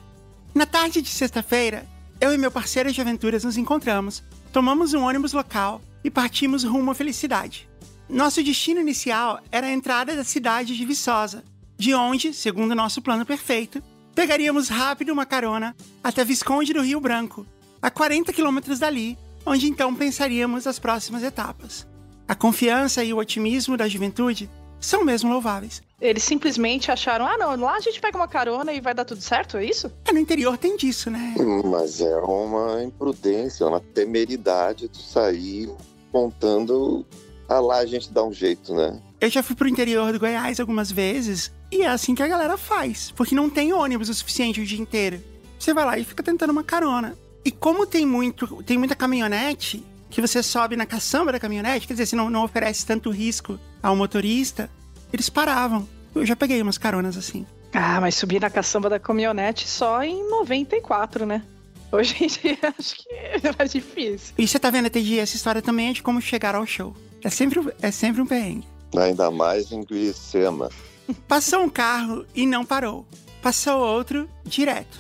Na tarde de sexta-feira, eu e meu parceiro de aventuras nos encontramos, tomamos um ônibus local e partimos rumo à felicidade. Nosso destino inicial era a entrada da cidade de Viçosa, de onde, segundo nosso plano perfeito, pegaríamos rápido uma carona até Visconde do Rio Branco, a 40 quilômetros dali, onde então pensaríamos as próximas etapas. A confiança e o otimismo da juventude são mesmo louváveis.
Eles simplesmente acharam, ah não, lá a gente pega uma carona e vai dar tudo certo, é isso?
É, no interior tem disso, né?
Mas é uma imprudência, uma temeridade de sair contando ah lá a gente dá um jeito, né?
Eu já fui pro interior do Goiás algumas vezes e é assim que a galera faz, porque não tem ônibus o suficiente o dia inteiro. Você vai lá e fica tentando uma carona. E como tem muito, tem muita caminhonete, que você sobe na caçamba da caminhonete, quer dizer, você não, não oferece tanto risco ao motorista, eles paravam. Eu já peguei umas caronas assim.
Ah, mas subir na caçamba da caminhonete só em 94, né? Hoje em dia acho que é mais difícil.
E você tá vendo, TG, essa história também é de como chegar ao show. É sempre, é sempre um perrengue.
Ainda mais em Guicema.
Passou um carro e não parou. Passou outro direto.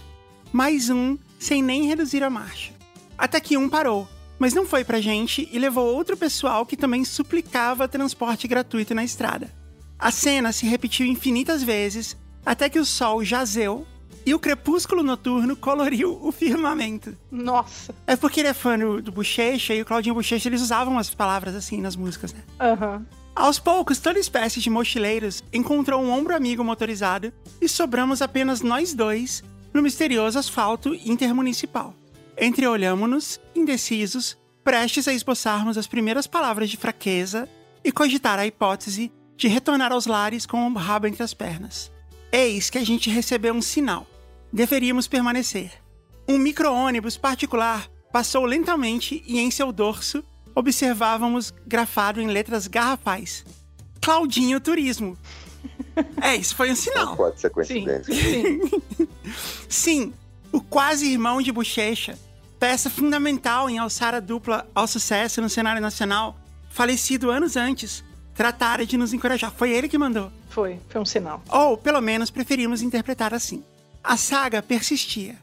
Mais um sem nem reduzir a marcha. Até que um parou, mas não foi pra gente e levou outro pessoal que também suplicava transporte gratuito na estrada. A cena se repetiu infinitas vezes até que o sol jazeu e o crepúsculo noturno coloriu o firmamento.
Nossa.
É porque ele é fã do, do Bochecha e o Claudinho Bochecha, eles usavam as palavras assim nas músicas, né?
Aham. Uhum.
Aos poucos, toda espécie de mochileiros encontrou um ombro amigo motorizado e sobramos apenas nós dois no misterioso asfalto intermunicipal. Entreolhamo-nos, indecisos, prestes a esboçarmos as primeiras palavras de fraqueza e cogitar a hipótese de retornar aos lares com o rabo entre as pernas. Eis que a gente recebeu um sinal. Deveríamos permanecer. Um micro-ônibus particular passou lentamente e em seu dorso observávamos grafado em letras garrafais: Claudinho Turismo. É, isso foi um sinal.
Não pode ser coincidência.
Sim.
Sim, o quase irmão de Bochecha, peça fundamental em alçar a dupla ao sucesso no cenário nacional, falecido anos antes, tratara de nos encorajar. Foi ele que mandou.
Foi, foi um sinal.
Ou, pelo menos, preferimos interpretar assim. A saga persistia.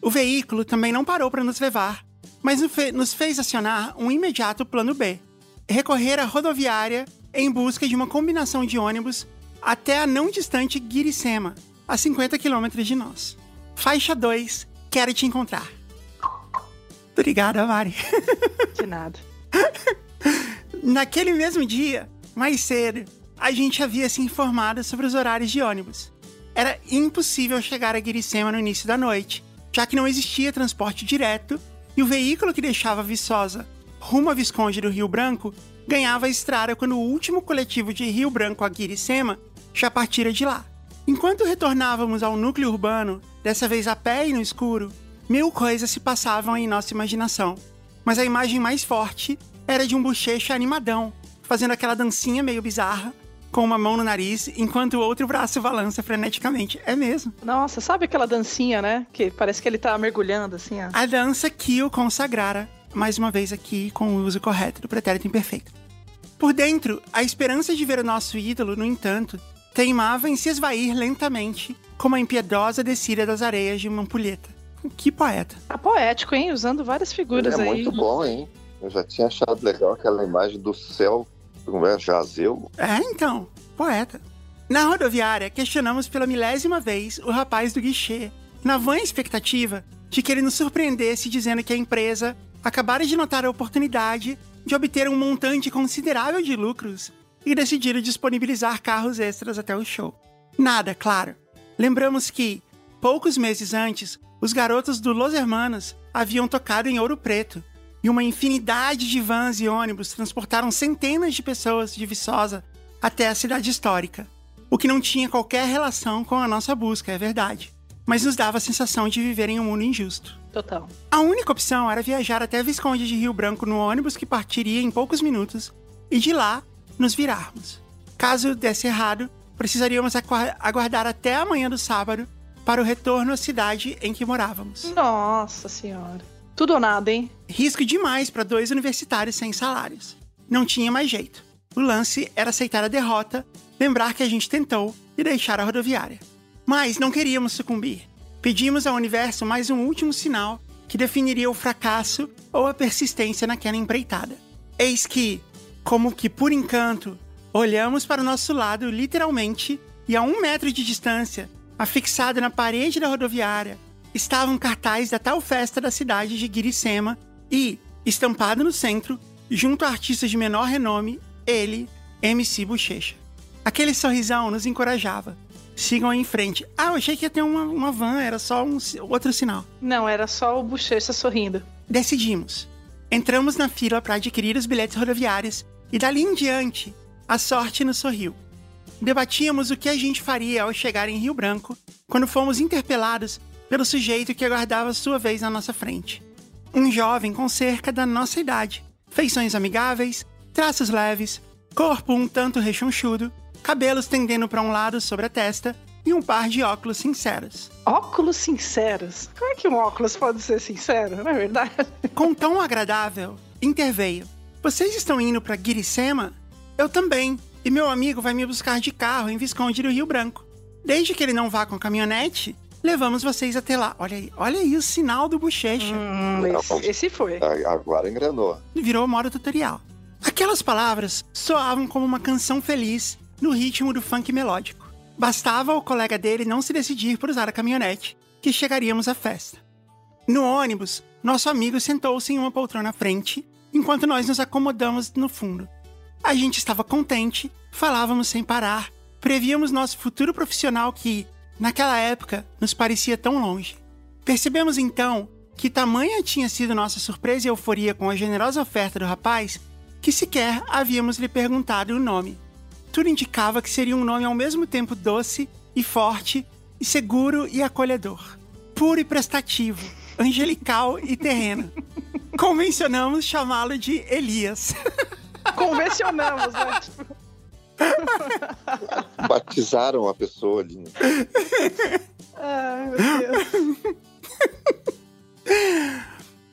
O veículo também não parou para nos levar, mas nos fez acionar um imediato plano B. Recorrer à rodoviária em busca de uma combinação de ônibus até a não distante Guiricema, a 50 quilômetros de nós. Faixa 2, quero te encontrar. Obrigada, Mari.
De nada.
Naquele mesmo dia, mais cedo, a gente havia se informado sobre os horários de ônibus. Era impossível chegar a Guiricema no início da noite, já que não existia transporte direto e o veículo que deixava Viçosa rumo a Visconde do Rio Branco ganhava a estrada quando o último coletivo de Rio Branco a Guiricema já partira de lá. Enquanto retornávamos ao núcleo urbano, dessa vez a pé e no escuro, mil coisas se passavam em nossa imaginação. Mas a imagem mais forte era de um bochecha animadão, fazendo aquela dancinha meio bizarra, com uma mão no nariz, enquanto o outro braço balança freneticamente. É mesmo.
Nossa, sabe aquela dancinha, né? Que parece que ele tá mergulhando assim, ó.
A dança que o consagrara, mais uma vez aqui com o uso correto do pretérito imperfeito. Por dentro, a esperança de ver o nosso ídolo, no entanto, teimava em se esvair lentamente, como a impiedosa descida das areias de uma ampulheta. Que poeta.
Tá poético, hein? Usando várias figuras
Ele é
aí.
muito bom, hein? Eu já tinha achado legal aquela imagem do céu é? Jazeu?
É, então, poeta. Na rodoviária, questionamos pela milésima vez o rapaz do guichê, na vã expectativa de que ele nos surpreendesse dizendo que a empresa acabara de notar a oportunidade de obter um montante considerável de lucros e decidiram disponibilizar carros extras até o show. Nada, claro. Lembramos que, poucos meses antes, os garotos do Los Hermanos haviam tocado em Ouro Preto e uma infinidade de vans e ônibus transportaram centenas de pessoas de Viçosa até a cidade histórica, o que não tinha qualquer relação com a nossa busca, é verdade, mas nos dava a sensação de viver em um mundo injusto.
Total.
A única opção era viajar até Visconde de Rio Branco no ônibus que partiria em poucos minutos e de lá nos virarmos. Caso desse errado, precisaríamos aguardar até a manhã do sábado para o retorno à cidade em que morávamos.
Nossa senhora. Tudo ou nada, hein?
Risco demais para dois universitários sem salários. Não tinha mais jeito. O lance era aceitar a derrota, lembrar que a gente tentou e deixar a rodoviária. Mas não queríamos sucumbir. Pedimos ao universo mais um último sinal que definiria o fracasso ou a persistência naquela empreitada. Eis que, como que por encanto, olhamos para o nosso lado literalmente e a um metro de distância, afixado na parede da rodoviária, estava um cartaz da tal festa da cidade de Guiricema e, estampado no centro, junto a artistas de menor renome, ele, MC Bochecha. Aquele sorrisão nos encorajava. Sigam em frente. Ah, eu achei que ia ter uma, uma van, era só um outro sinal.
Não, era só o Bochecha sorrindo.
Decidimos. Entramos na fila para adquirir os bilhetes rodoviários e dali em diante, a sorte nos sorriu. Debatíamos o que a gente faria ao chegar em Rio Branco quando fomos interpelados pelo sujeito que aguardava sua vez na nossa frente. Um jovem com cerca da nossa idade, feições amigáveis, traços leves, corpo um tanto rechonchudo, cabelos tendendo para um lado sobre a testa e um par de óculos sinceros.
Óculos sinceros? Como é que um óculos pode ser sincero, não é verdade?
Com tom agradável, interveio. Vocês estão indo para Guiricema? Eu também. E meu amigo vai me buscar de carro em Visconde do Rio Branco. Desde que ele não vá com caminhonete, levamos vocês até lá. Olha aí, olha aí o sinal do bochecha.
Hum, esse, esse foi.
Agora engrenou.
Virou modo tutorial. Aquelas palavras soavam como uma canção feliz no ritmo do funk melódico. Bastava o colega dele não se decidir por usar a caminhonete, que chegaríamos à festa. No ônibus, nosso amigo sentou-se em uma poltrona à frente enquanto nós nos acomodamos no fundo. A gente estava contente, falávamos sem parar, prevíamos nosso futuro profissional que, naquela época, nos parecia tão longe. Percebemos então que tamanha tinha sido nossa surpresa e euforia com a generosa oferta do rapaz que sequer havíamos lhe perguntado o nome. Tudo indicava que seria um nome ao mesmo tempo doce e forte, e seguro e acolhedor, puro e prestativo, angelical e terreno. Convencionamos chamá-lo de Elias.
Convencionamos, né?
Batizaram a pessoa ali. Né?
Ai, meu Deus.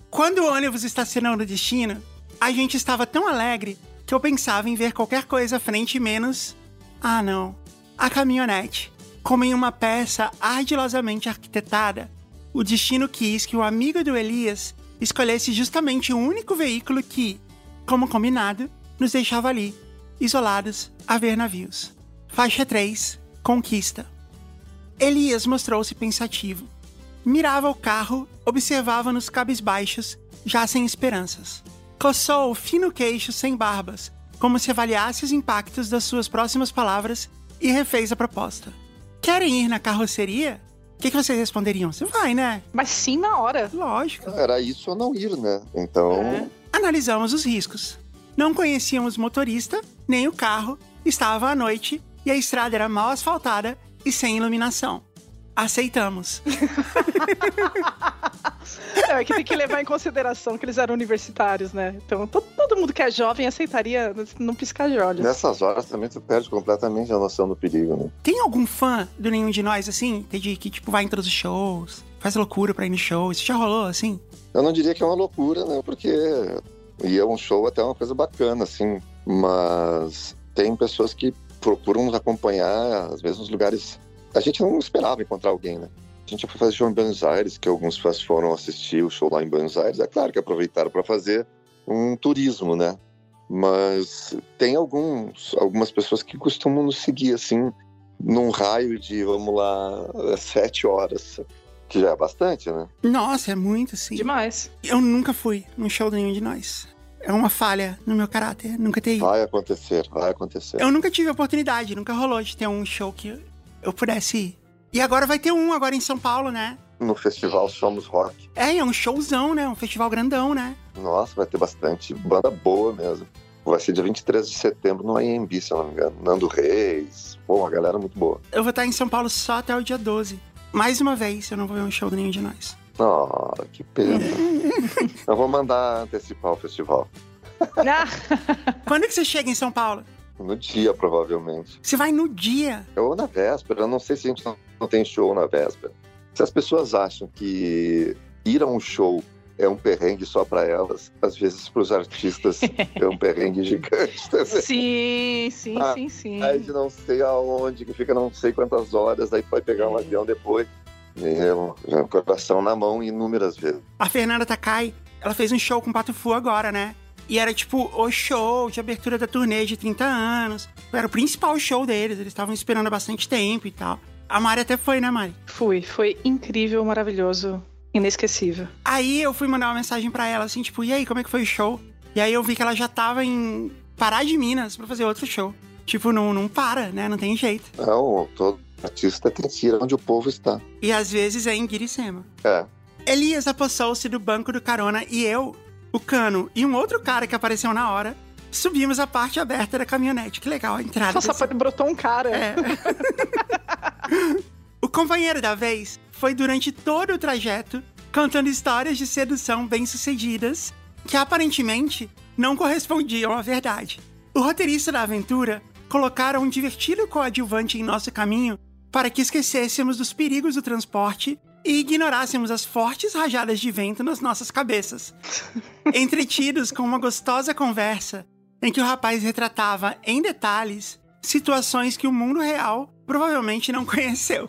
Quando o ônibus estacionou no destino, a gente estava tão alegre que eu pensava em ver qualquer coisa à frente menos. Ah, não. A caminhonete. Como em uma peça ardilosamente arquitetada, o destino quis que o amigo do Elias escolhesse justamente o único veículo que, como combinado, nos deixava ali, isolados, a ver navios. Faixa 3 Conquista. Elias mostrou-se pensativo. Mirava o carro, observava-nos cabisbaixos, já sem esperanças. Coçou o fino queixo sem barbas, como se avaliasse os impactos das suas próximas palavras e refez a proposta. Querem ir na carroceria? que, que vocês responderiam? Você vai, né?
Mas sim na hora.
Lógico.
Era isso ou não ir, né? Então. É.
Analisamos os riscos. Não conhecíamos motorista, nem o carro, estava à noite e a estrada era mal asfaltada e sem iluminação. Aceitamos.
é que tem que levar em consideração que eles eram universitários, né? Então todo, todo mundo que é jovem aceitaria não piscar de olhos.
Nessas horas também tu perde completamente a noção do perigo, né?
Tem algum fã do nenhum de nós, assim? De que, tipo, vai em todos os shows, faz loucura pra ir no show? Isso já rolou, assim?
Eu não diria que é uma loucura, né? Porque ia um show até uma coisa bacana, assim. Mas tem pessoas que procuram nos acompanhar, às vezes, nos lugares a gente não esperava encontrar alguém, né? A gente foi fazer show em Buenos Aires, que alguns fãs foram assistir o show lá em Buenos Aires. É claro que aproveitaram para fazer um turismo, né? Mas tem alguns, algumas pessoas que costumam nos seguir assim, num raio de, vamos lá, sete horas. Que já é bastante, né?
Nossa, é muito, sim.
Demais.
Eu nunca fui num show de nenhum de nós. É uma falha no meu caráter, nunca ter ido.
Vai acontecer, vai acontecer.
Eu nunca tive a oportunidade, nunca rolou de ter um show que eu pudesse ir. E agora vai ter um agora em São Paulo, né?
No festival Somos Rock.
É, é um showzão, né? Um festival grandão, né?
Nossa, vai ter bastante banda boa mesmo. Vai ser dia 23 de setembro no AMB, se eu não me engano. Nando Reis. Pô, uma galera muito boa.
Eu vou estar em São Paulo só até o dia 12. Mais uma vez, eu não vou ver um show de nenhum de nós.
Oh, que pena. eu vou mandar antecipar o festival.
Quando que você chega em São Paulo?
No dia, provavelmente.
Você vai no dia.
Ou na véspera. Eu não sei se a gente não, não tem show na véspera. Se as pessoas acham que ir a um show é um perrengue só para elas, às vezes para os artistas é um perrengue gigante. também.
sim, sim,
Ah,
sim, sim.
Aí de não sei aonde, que fica não sei quantas horas, aí vai pegar um
É.
avião depois. Meu, já o coração na mão inúmeras vezes.
A Fernanda Takai, ela fez um show com o Pato Fu agora, né? E era tipo o show de abertura da turnê de 30 anos. Era o principal show deles, eles estavam esperando há bastante tempo e tal. A Mari até foi, né, Mari?
Fui, foi incrível, maravilhoso, inesquecível.
Aí eu fui mandar uma mensagem pra ela, assim, tipo, e aí, como é que foi o show? E aí eu vi que ela já tava em Pará de Minas pra fazer outro show. Tipo, não, não para, né? Não tem jeito.
Não, todo artista tem que ir onde o povo está.
E às vezes é em Guiricema.
É.
Elias apossou-se do banco do carona e eu, o Cano e um outro cara que apareceu na hora, subimos a parte aberta da caminhonete. Que legal a entrada.
Nossa,
desse-
brotou um cara.
É. o companheiro da vez foi durante todo o trajeto contando histórias de sedução bem-sucedidas que aparentemente não correspondiam à verdade. O roteirista da aventura colocara um divertido coadjuvante em nosso caminho para que esquecêssemos dos perigos do transporte e ignorássemos as fortes rajadas de vento nas nossas cabeças. Entretidos com uma gostosa conversa em que o rapaz retratava em detalhes situações que o mundo real provavelmente não conheceu.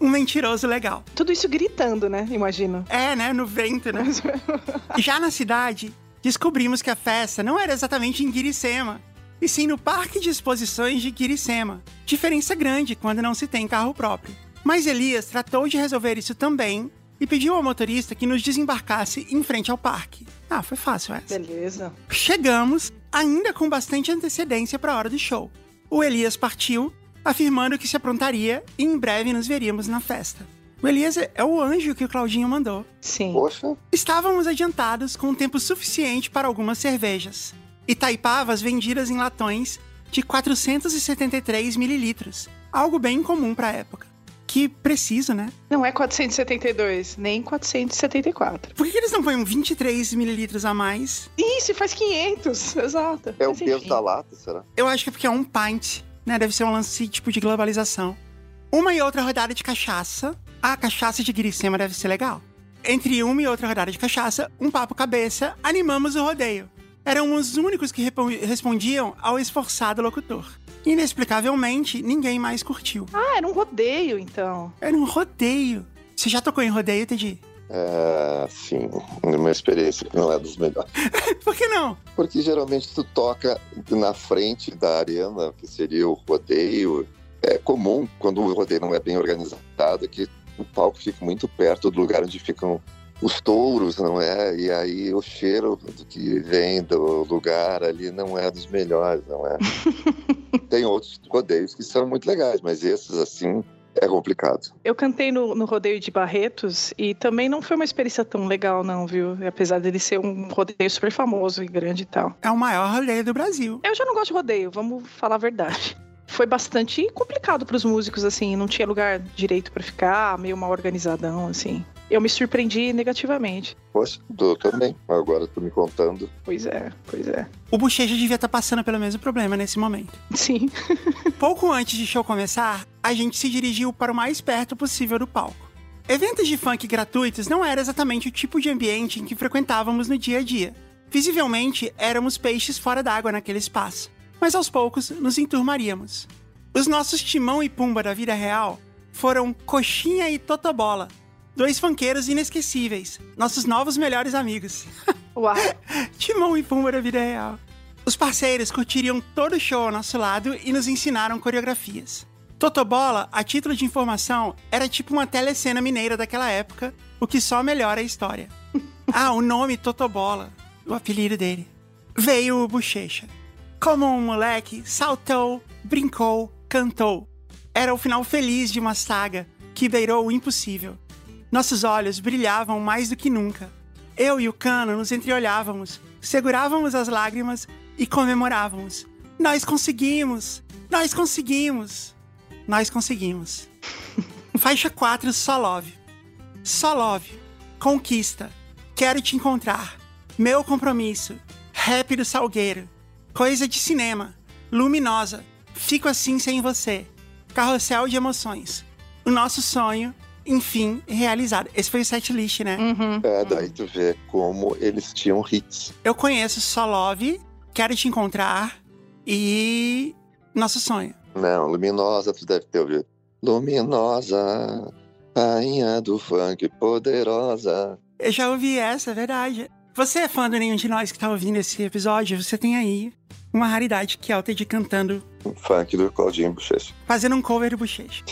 um mentiroso legal.
Tudo isso gritando, né? Imagino.
É, né? No vento, né? Já na cidade, descobrimos que a festa não era exatamente em Guiricema, e sim no Parque de Exposições de Guiricema. Diferença grande quando não se tem carro próprio. Mas Elias tratou de resolver isso também e pediu ao motorista que nos desembarcasse em frente ao parque. Ah, foi fácil essa.
Beleza.
Chegamos, ainda com bastante antecedência para a hora do show. O Elias partiu, afirmando que se aprontaria e em breve nos veríamos na festa. O Elias é o anjo que o Claudinho mandou.
Sim.
Poxa,
Estávamos adiantados com tempo suficiente para algumas cervejas. Itaipavas vendidas em latões de 473 mililitros. Algo bem incomum para a época. Que preciso, né?
Não é 472, nem 474.
Por que que eles não põem 23 mililitros a mais?
Isso, faz 500. Exato.
é o peso
enfim.
da lata, será?
Eu acho que é porque é um pint, né? Deve ser um lance tipo de globalização. Uma e outra rodada de cachaça. A cachaça de Guiricema deve ser legal. Entre uma e outra rodada de cachaça, um papo cabeça, animamos o rodeio. Eram os únicos que respondiam ao esforçado locutor. Inexplicavelmente, ninguém mais curtiu.
Ah, era um rodeio, então.
Era um rodeio. Você já tocou em rodeio, Teddy?
É, sim, uma experiência que não é dos melhores.
Por que não?
Porque geralmente tu toca na frente da arena, que seria o rodeio. É comum, quando o rodeio não é bem organizado, que o palco fica muito perto do lugar onde ficam os touros, não é? E aí o cheiro do que vem do lugar ali não é dos melhores, não é? Tem outros rodeios que são muito legais, mas esses, assim, é complicado.
Eu cantei no, no rodeio de Barretos e também não foi uma experiência tão legal, não, viu? Apesar dele ser um rodeio super famoso e grande e tal.
É o maior rodeio do Brasil.
Eu já não gosto de rodeio, vamos falar a verdade. Foi bastante complicado pros músicos, assim, não tinha lugar direito pra ficar, meio mal organizadão, assim. Eu me surpreendi negativamente.
Poxa, tô também. Agora tô me contando.
Pois é, pois é.
O Bochecha devia estar passando pelo mesmo problema nesse momento.
Sim.
Pouco antes de show começar, a gente se dirigiu para o mais perto possível do palco. Eventos de funk gratuitos não era exatamente o tipo de ambiente em que frequentávamos no dia a dia. Visivelmente, éramos peixes fora d'água naquele espaço, mas aos poucos nos enturmaríamos. Os nossos Timão e Pumba da vida real foram Coxinha e Totobola, dois funkeiros inesquecíveis, nossos novos melhores amigos.
Uau.
Timão e Pumba da vida real. Os parceiros curtiriam todo o show ao nosso lado e nos ensinaram coreografias. Totobola, a título de informação, era tipo uma telecena mineira daquela época, o que só melhora a história. ah, o nome Totobola, o apelido dele. Veio o Bochecha. Como um moleque, saltou, brincou, cantou. Era o final feliz de uma saga que beirou o impossível. Nossos olhos brilhavam mais do que nunca. Eu e o Cano nos entreolhávamos, segurávamos as lágrimas e comemorávamos. Nós conseguimos! Nós conseguimos! Nós conseguimos. Faixa 4, Só Love. Só Love. Conquista. Quero te encontrar. Meu compromisso. Rap do Salgueiro. Coisa de cinema. Luminosa. Fico assim sem você. Carrossel de emoções. O nosso sonho, enfim, realizado. Esse foi o setlist, né?
Uhum.
É, daí tu vê como eles tinham hits.
Eu conheço Só Love, Quero te encontrar e Nosso sonho.
Não, Luminosa tu deve ter ouvido. Luminosa, rainha do funk, poderosa.
Eu já ouvi essa, é verdade. Você é fã do nenhum de nós que tá ouvindo esse episódio? Você tem aí uma raridade que é o Teddy cantando,
Funk do Claudinho Bochecha.
fazendo um cover do Bochecha.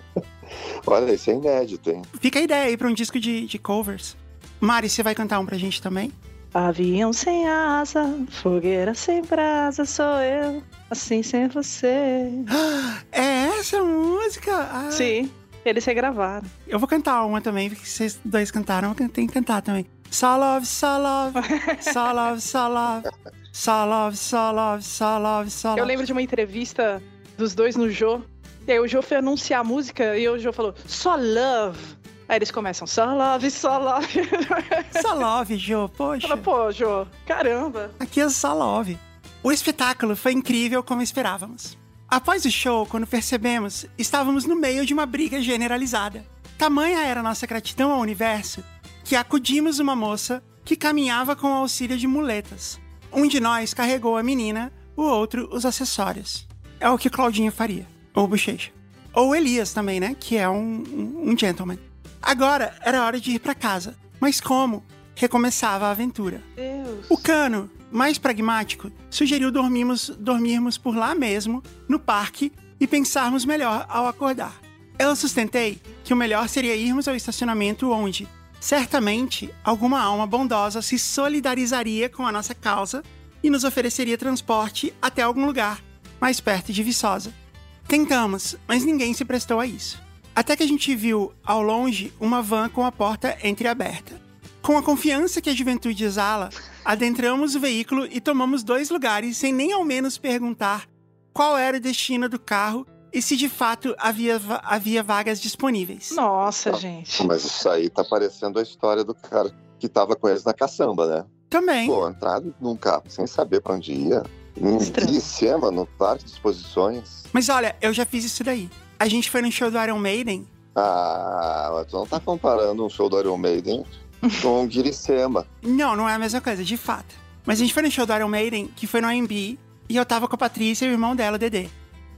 Olha, isso é inédito, hein?
Fica a ideia aí pra um disco de, de covers. Mari, você vai cantar um pra gente também?
Avião sem asa, fogueira sem brasa, sou eu, assim sem você.
É essa música? Ah,
Sim, eles regravaram.
Eu vou cantar uma também, porque vocês dois cantaram, eu tenho que cantar também. Só love, só love, só love, só love.
Eu lembro de uma entrevista dos dois no Jô. E aí o Jô foi anunciar a música e o Jô falou, só love. Aí eles começam, só love, só love.
Só love, Jô, poxa.
Fala, pô, Jô, caramba.
Aqui é só love. O espetáculo foi incrível como esperávamos. Após o show, quando percebemos, estávamos no meio de uma briga generalizada. Tamanha era nossa gratidão ao universo que acudimos uma moça que caminhava com o auxílio de muletas. Um de nós carregou a menina, o outro os acessórios. É o que Claudinho faria. Ou Bochecha. Ou Elias também, né? Que é um, um, um gentleman. Agora era hora de ir para casa. Mas como? Recomeçava a aventura.
Deus.
O Cano, mais pragmático, sugeriu dormirmos, dormirmos por lá mesmo, no parque, e pensarmos melhor ao acordar. Eu sustentei que o melhor seria irmos ao estacionamento onde, certamente, alguma alma bondosa se solidarizaria com a nossa causa e nos ofereceria transporte até algum lugar, mais perto de Viçosa. Tentamos, mas ninguém se prestou a isso. Até que a gente viu, ao longe, uma van com a porta entreaberta. Com a confiança que a juventude exala, adentramos o veículo e tomamos dois lugares sem nem ao menos perguntar qual era o destino do carro e se de fato havia, havia vagas disponíveis.
Nossa,
Tá.
gente.
Mas isso aí tá parecendo a história do cara que tava com eles na caçamba, né?
Também.
Pô, entrar num carro sem saber pra onde ia. Em. Quiricema, no parque de exposições.
Mas olha, eu já fiz isso daí. A gente foi no show do Iron Maiden.
Ah, mas tu não tá comparando um show do Iron Maiden com um Quiricema.
Não, não é a mesma coisa, de fato. Mas a gente foi no show do Iron Maiden, que foi no AMB, e eu tava com a Patrícia e o irmão dela, o Dedê.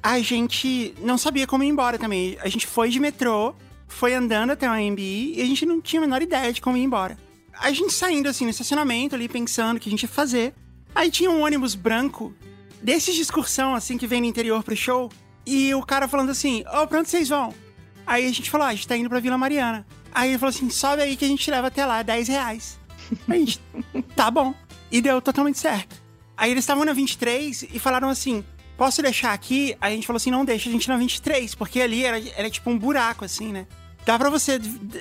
A gente não sabia como ir embora também. A gente foi de metrô, foi andando até o AMB, e a gente não tinha a menor ideia de como ir embora. A gente saindo assim no estacionamento ali, pensando o que a gente ia fazer. Aí tinha um ônibus branco, desses de excursão, assim, que vem no interior pro show. E o cara falando assim, ô, pra onde vocês vão? Aí a gente falou, ah, a gente tá indo pra Vila Mariana. Aí ele falou assim, sobe aí que a gente te leva até lá, 10 reais. A gente, tá bom. E deu totalmente certo. Aí eles estavam na 23 e falaram assim, posso deixar aqui? A gente falou assim, não deixa a gente na 23, porque ali era, era tipo um buraco, assim, né? Dá pra você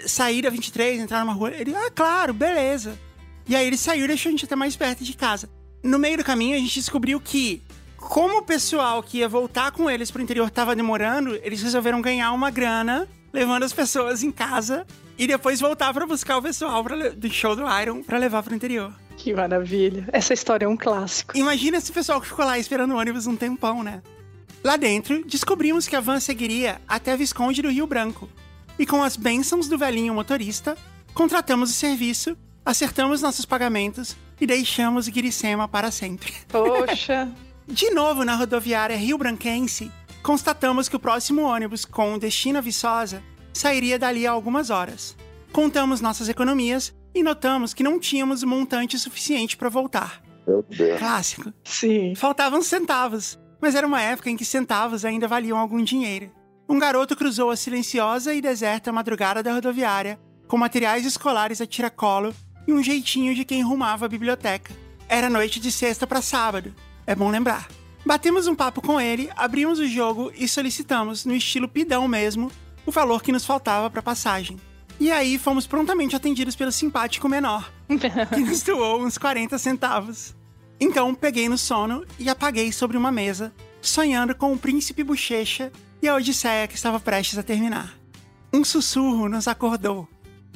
sair da 23, entrar numa rua? Ele, ah, claro, beleza. E aí ele saiu e deixou a gente até mais perto de casa. No meio do caminho, a gente descobriu que, como o pessoal que ia voltar com eles pro interior tava demorando, eles resolveram ganhar uma grana, levando as pessoas em casa e depois voltar pra buscar o pessoal pra do show do Iron pra levar pro interior.
Que maravilha. Essa história é um clássico.
Imagina esse pessoal que ficou lá esperando o ônibus um tempão, né? Lá dentro, descobrimos que a van seguiria até Visconde do Rio Branco. E com as bênçãos do velhinho motorista, contratamos o serviço, acertamos nossos pagamentos e deixamos Guiricema para sempre.
Poxa.
De novo na rodoviária Rio Branquense, constatamos que o próximo ônibus com destino a Viçosa sairia dali a algumas horas. Contamos nossas economias e notamos que não tínhamos montante suficiente para voltar.
Meu Deus.
Clássico.
Sim.
Faltavam centavos. mas era uma época em que centavos ainda valiam algum dinheiro. Um garoto cruzou a silenciosa e deserta madrugada da rodoviária com materiais escolares a tiracolo e um jeitinho de quem rumava a biblioteca. Era noite de sexta para sábado, é bom lembrar. Batemos um papo com ele, abrimos o jogo e solicitamos, no estilo pidão mesmo, o valor que nos faltava para passagem. E aí fomos prontamente atendidos pelo simpático menor, que nos doou uns 40 centavos. Então peguei no sono e apaguei sobre uma mesa, sonhando com o príncipe bochecha e a odisseia que estava prestes a terminar. Um sussurro nos acordou.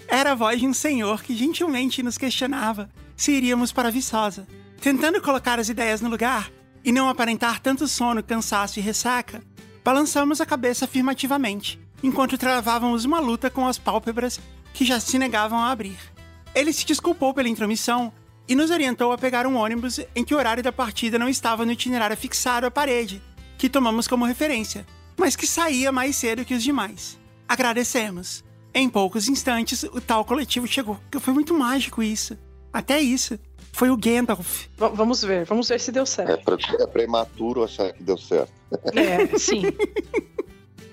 Era a voz de um senhor que gentilmente nos questionava se iríamos para Viçosa. Tentando colocar as ideias no lugar e não aparentar tanto sono, cansaço e ressaca, balançamos a cabeça afirmativamente, enquanto travavamos uma luta com as pálpebras que já se negavam a abrir. Ele se desculpou pela intromissão e nos orientou a pegar um ônibus em que o horário da partida não estava no itinerário fixado à parede, que tomamos como referência, mas que saía mais cedo que os demais. Agradecemos. Em poucos instantes, o tal coletivo chegou. Foi muito mágico isso. Até isso. Foi o Gandalf.
V vamos ver, vamos ver se deu certo.
É, pra, é prematuro achar que deu certo.
É, sim.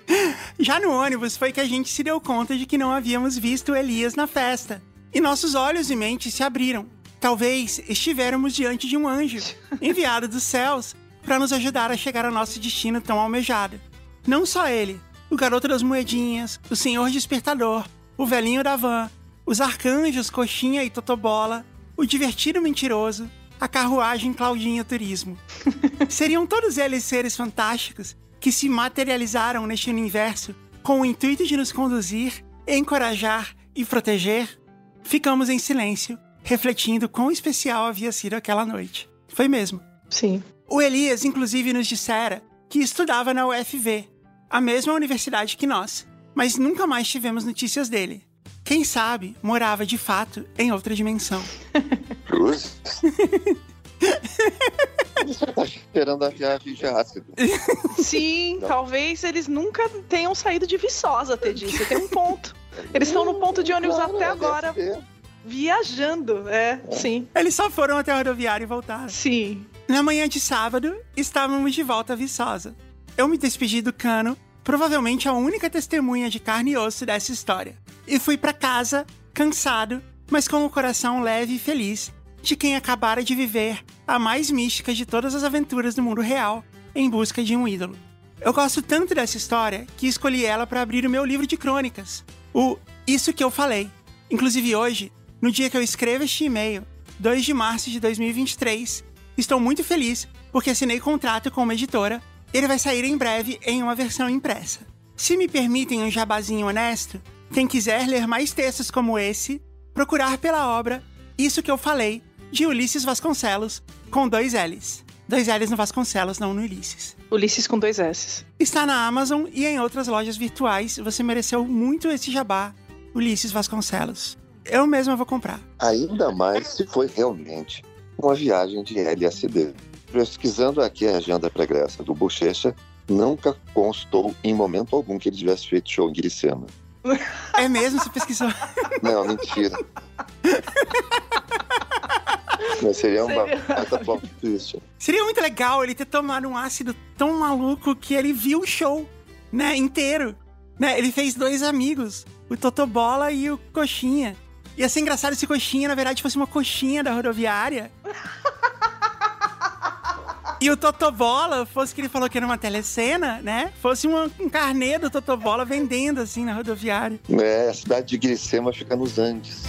Já no ônibus foi que a gente se deu conta de que não havíamos visto Elias na festa. E nossos olhos e mentes se abriram. Talvez estivéssemos diante de um anjo, enviado dos céus, para nos ajudar a chegar ao nosso destino tão almejado. Não só ele, o garoto das moedinhas, o senhor despertador, o velhinho da van, os arcanjos Coxinha e Totobola, o divertido mentiroso, a carruagem Claudinha Turismo. Seriam todos eles seres fantásticos que se materializaram neste universo com o intuito de nos conduzir, encorajar e proteger? Ficamos em silêncio, refletindo quão especial havia sido aquela noite. Foi mesmo.
Sim.
O Elias, inclusive, nos dissera que estudava na UFV, a mesma universidade que nós, mas nunca mais tivemos notícias dele. Quem sabe morava de fato em outra dimensão.
Tá esperando a viagem de ácido.
Sim,
Não.
talvez eles nunca tenham saído de Viçosa, Teddy. Você tem um ponto. Eles estão no ponto de ônibus
Claro,
até
é,
agora, viajando. É, sim.
Eles só foram até a rodoviária e voltaram.
Sim.
Na manhã de sábado, estávamos de volta a Viçosa. Eu me despedi do cano, provavelmente a única testemunha de carne e osso dessa história. E fui para casa, cansado, mas com o coração leve e feliz de quem acabara de viver a mais mística de todas as aventuras do mundo real em busca de um ídolo. Eu gosto tanto dessa história que escolhi ela para abrir o meu livro de crônicas, o Isso que eu falei. Inclusive hoje, no dia que eu escrevo este e-mail, 2 de março de 2023, estou muito feliz porque assinei contrato com uma editora. Ele vai sair em breve em uma versão impressa. Se me permitem um jabazinho honesto, quem quiser ler mais textos como esse, procurar pela obra Isso que eu falei, de Ulisses Vasconcelos, com dois L's. Dois L's no Vasconcelos, não no Ulisses.
Ulisses com dois S.
Está na Amazon e em outras lojas virtuais. Você mereceu muito esse jabá, Ulisses Vasconcelos. Eu mesma vou comprar.
Ainda mais se foi realmente uma viagem de LSD. Pesquisando aqui a agenda pregressa do Bochecha, nunca constou em momento algum que ele tivesse feito show em Glicema.
É mesmo? Você pesquisou?
Não, mentira. Mas seria uma baita plot twist.
Seria muito legal ele ter tomado um ácido tão maluco que ele viu o show, né, inteiro. Né? Ele fez dois amigos, o Totobola e o Coxinha. Ia ser engraçado se Coxinha, na verdade, fosse uma coxinha da rodoviária. E o Totobola, fosse que ele falou que era uma telecena, né? Fosse uma- um carnê do Totobola vendendo, assim, na rodoviária.
É, a cidade de Glicema fica nos Andes.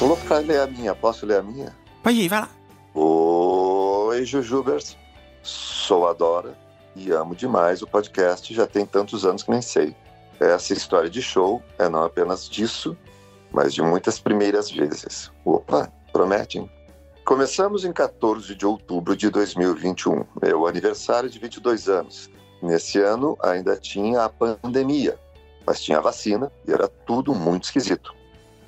Eu vou ficar ler a minha. Posso ler a minha?
Pode ir, vai lá.
Oi, Jujubers. Sou a Dora e amo demais o podcast. Já tem tantos anos que nem sei. Essa história de show é não apenas disso, mas de muitas primeiras vezes. Opa, promete, hein? Começamos em 14 de outubro de 2021, meu aniversário de 22 anos. Nesse ano ainda tinha a pandemia, mas tinha a vacina e era tudo muito esquisito.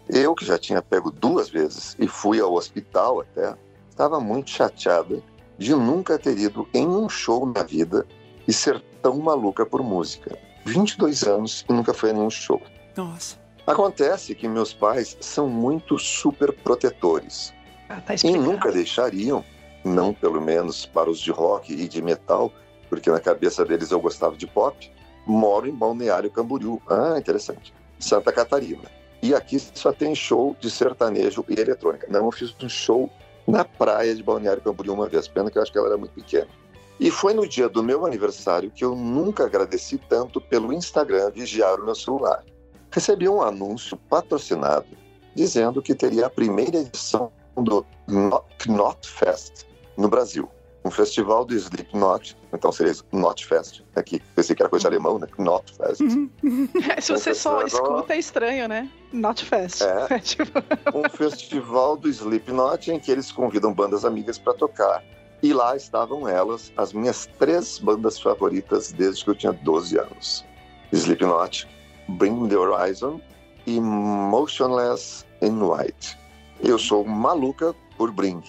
Eu, que já tinha pego duas vezes e fui ao hospital até, estava muito chateada de nunca ter ido em um show na vida e ser tão maluca por música. 22 anos e nunca fui a nenhum show.
Nossa.
Acontece que meus pais são muito super protetores
Ah, tá
e nunca deixariam, não pelo menos para os de rock e de metal, porque na cabeça deles eu gostava de pop, moro em Balneário Camboriú. Ah, interessante. Santa Catarina. E aqui só tem show de sertanejo e eletrônica. Não, eu fiz um show na praia de Balneário Camboriú uma vez, pena que eu acho que ela era muito pequena. E foi no dia do meu aniversário que eu nunca agradeci tanto pelo Instagram vigiar o meu celular. Recebi um anúncio patrocinado dizendo que teria a primeira edição do Knot Fest no Brasil. Um festival do Slipknot, então seria Knot Fest aqui. Pensei que era coisa de alemão, né? Knot Fest.
Uhum.
Se você só escuta, é estranho, né? Not fast.
É.
tipo,
um festival do Slipknot em que eles convidam bandas amigas para tocar. E lá estavam elas, as minhas três bandas favoritas desde que eu tinha 12 anos: Slipknot, Bring Me the Horizon e Motionless in White. Eu sou maluca por Bring.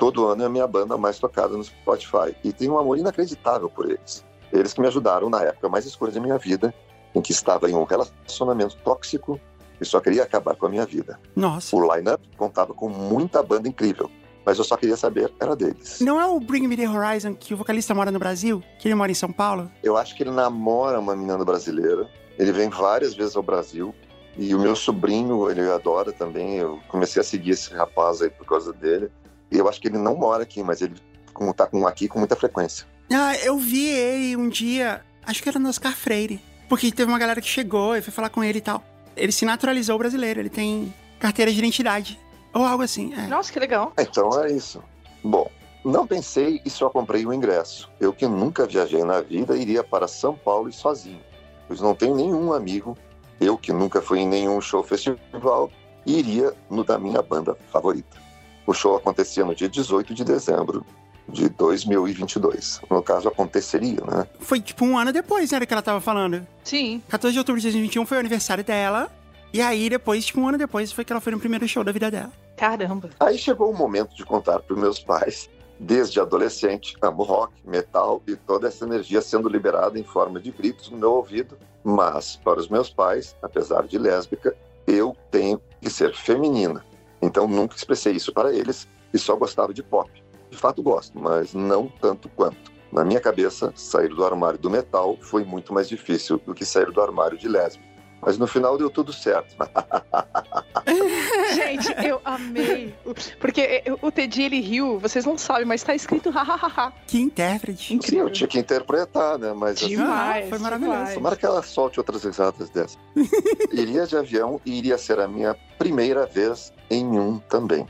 Todo ano é a minha banda mais tocada no Spotify e tenho um amor inacreditável por eles. Eles que me ajudaram na época mais escura da minha vida, em que estava em um relacionamento tóxico e só queria acabar com a minha vida.
Nossa.
O line-up contava com muita banda incrível, mas eu só queria saber era deles.
Não é o Bring Me The Horizon que o vocalista mora no Brasil? Que ele mora em São Paulo?
Eu acho que ele namora uma menina brasileira. Ele vem várias vezes ao Brasil. E o meu sobrinho, ele adora também. Eu comecei a seguir esse rapaz aí por causa dele. E eu acho que ele não mora aqui, mas ele como tá com aqui com muita frequência.
Ah, eu vi ele um dia, acho que era no Oscar Freire. Porque teve uma galera que chegou e foi falar com ele e tal. Ele se naturalizou brasileiro, ele tem carteira de identidade. Ou algo assim. É.
Nossa, que legal.
Então é isso. Bom, não pensei e só comprei o ingresso. Eu que nunca viajei na vida iria para São Paulo e sozinho. Pois não tenho nenhum amigo. Eu que nunca fui em nenhum show festival iria no da minha banda favorita. O show acontecia no dia 18 de dezembro de 2022. No caso, aconteceria, né?
Foi tipo um ano depois, né, que ela tava falando.
Sim.
14 de outubro de 2021 foi o aniversário dela. E aí, depois, tipo um ano depois, foi que ela foi no primeiro show da vida dela.
Caramba.
Aí chegou o momento de contar para meus pais. Desde adolescente, amo rock, metal e toda essa energia sendo liberada em forma de gritos no meu ouvido. Mas, para os meus pais, apesar de lésbica, eu tenho que ser feminina. Então, nunca expressei isso para eles e só gostava de pop. De fato, gosto, mas não tanto quanto. Na minha cabeça, sair do armário do metal foi muito mais difícil do que sair do armário de lésbica. Mas no final deu tudo certo.
Gente, eu amei. Porque o Teddy, ele riu, vocês não sabem, mas tá escrito hahaha.
Que intérprete.
Sim, eu
Incrível.
tinha que interpretar, né? Mas assim,
Demais.
foi maravilhoso.
demais.
Tomara que ela solte outras risadas dessas. iria de avião e iria ser a minha primeira vez em um também.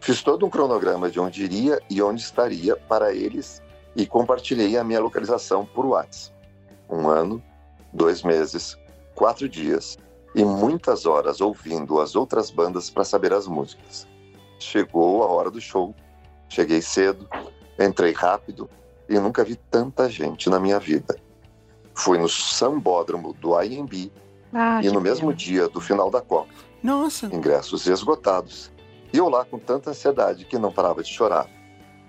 Fiz todo um cronograma de onde iria e onde estaria para eles e compartilhei a minha localização por WhatsApp. Um ano, dois meses, quatro dias e muitas horas ouvindo as outras bandas para saber as músicas. Chegou a hora do show, cheguei cedo, entrei rápido e nunca vi tanta gente na minha vida. Fui no sambódromo do IMB
Ah,
e no mesmo dia do final da Copa,
Nossa.
ingressos esgotados. E eu lá com tanta ansiedade que não parava de chorar.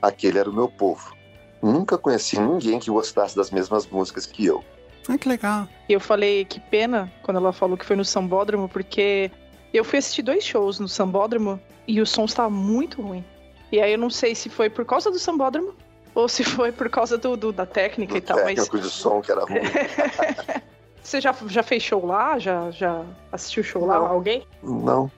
Aquele era o meu povo. Nunca conheci ninguém que gostasse das mesmas músicas que eu.
Ah, que legal.
E eu falei que pena quando ela falou que foi no Sambódromo, porque eu fui assistir dois shows no Sambódromo e o som estava muito ruim. E aí eu não sei se foi por causa do Sambódromo ou se foi por causa do, do- da técnica
Do
e tal, mas
técnico de som que era ruim.
você já, já fez show lá? Já, já assistiu show lá?
Não.
Alguém?
Não,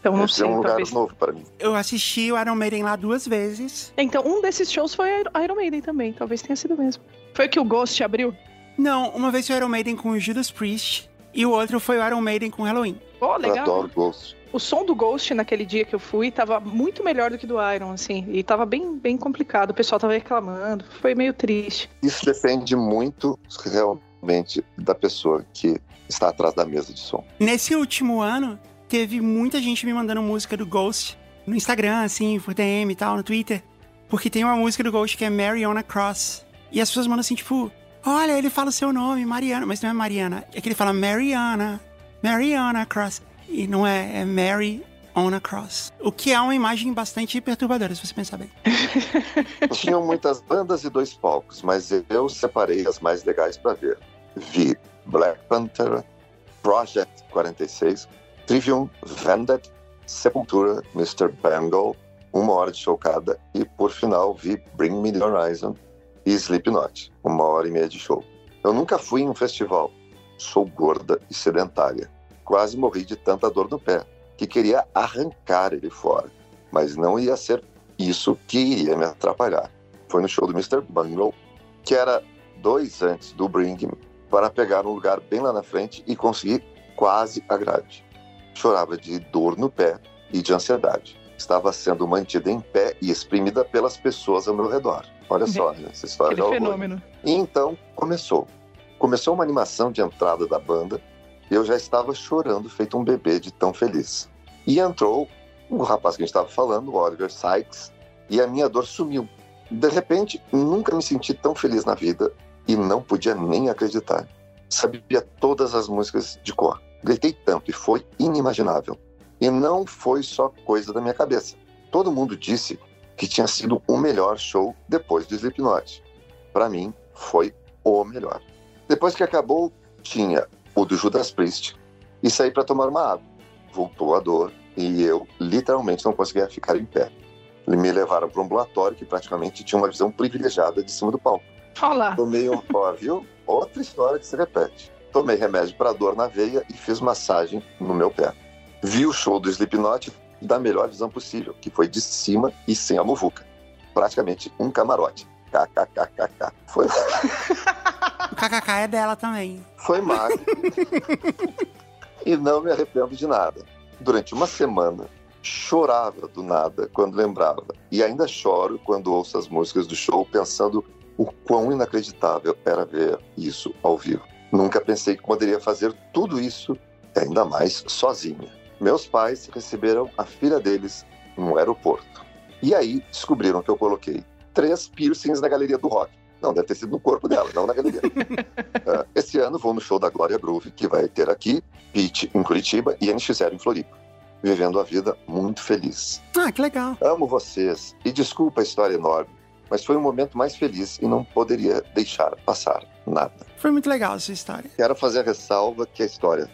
Então não
esse
sei,
é um lugar
talvez.
novo para mim.
Eu assisti o Iron Maiden lá duas vezes.
Então, um desses shows foi Iron Maiden também. Talvez tenha sido mesmo. Foi o que o Ghost abriu?
Não, uma vez foi o Iron Maiden com o Judas Priest. E o outro foi o Iron Maiden com Halloween.
Oh,
Eu
legal.
adoro Ghost.
O som do Ghost naquele dia que eu fui tava muito melhor do que do Iron, assim. E tava bem, bem complicado. O pessoal tava reclamando. Foi meio triste.
Isso depende muito realmente da pessoa que está atrás da mesa de som.
Nesse último ano, teve muita gente me mandando música do Ghost no Instagram, assim, por DM e tal, no Twitter. Porque tem uma música do Ghost que é Mariana Cross. E as pessoas mandam assim, tipo, olha, ele fala o seu nome, Mariana. Mas não é Mariana, é que ele fala Mariana, Mariana Cross. E não é, é Mary on a Cross. O que é uma imagem bastante perturbadora, se você pensar bem.
Tinham muitas bandas e dois palcos, mas eu separei as mais legais para ver. Vi Black Panther, Project 46, Trivium, Vended, Sepultura, Mr. Bangle, uma hora de show cada, e por final vi Bring Me The Horizon e Slipknot, uma hora e meia de show. Eu nunca fui em um festival, sou gorda e sedentária. Quase morri de tanta dor no pé, que queria arrancar ele fora, mas não ia ser isso que iria me atrapalhar. Foi no show do Mr. Bungle, que era dois antes do Bring Me, para pegar um lugar bem lá na frente e conseguir quase a grade. Chorava de dor no pé e de ansiedade. Estava sendo mantida em pé e exprimida pelas pessoas ao meu redor. Olha só, essa história
Aquele fenômeno.
E então começou. Começou uma animação de entrada da banda e eu já estava chorando, feito um bebê de tão feliz. E entrou o rapaz que a gente estava falando, o Oliver Sykes, e a minha dor sumiu. De repente, nunca me senti tão feliz na vida e não podia nem acreditar. Sabia todas as músicas de cor. Gritei tanto e foi inimaginável. E não foi só coisa da minha cabeça. Todo mundo disse que tinha sido o melhor show depois do Slipknot. Para mim, foi o melhor. Depois que acabou, tinha o do Judas Priest e saí para tomar uma água. Voltou a dor e eu literalmente não conseguia ficar em pé. Me levaram para um ambulatório que praticamente tinha uma visão privilegiada de cima do palco.
Olha lá.
Tomei um, ó, viu? Outra história que se repete. Tomei remédio para dor na veia e fiz massagem no meu pé. Vi o show do Slipknot da melhor visão possível, que foi de cima e sem a muvuca. Praticamente um camarote. KKKKK. Foi,
O KKK é dela também.
foi magro. e não me arrependo de nada. Durante uma semana, chorava do nada quando lembrava. E ainda choro quando ouço as músicas do show, pensando o quão inacreditável era ver isso ao vivo. Nunca pensei que poderia fazer tudo isso, ainda mais sozinha. Meus pais receberam a filha deles no aeroporto. E aí descobriram que eu coloquei três piercings na galeria do rock. Não, deve ter sido no corpo dela, não na galeria. Ah, Esse ano vou no show da Glória Groove, que vai ter aqui, Pitch em Curitiba e NX0 em Floripa. Vivendo a vida muito feliz.
Ah, que legal.
Amo vocês e desculpa a história enorme, mas foi um momento mais feliz e não poderia deixar passar nada.
Foi muito legal essa história.
Quero fazer a ressalva que a história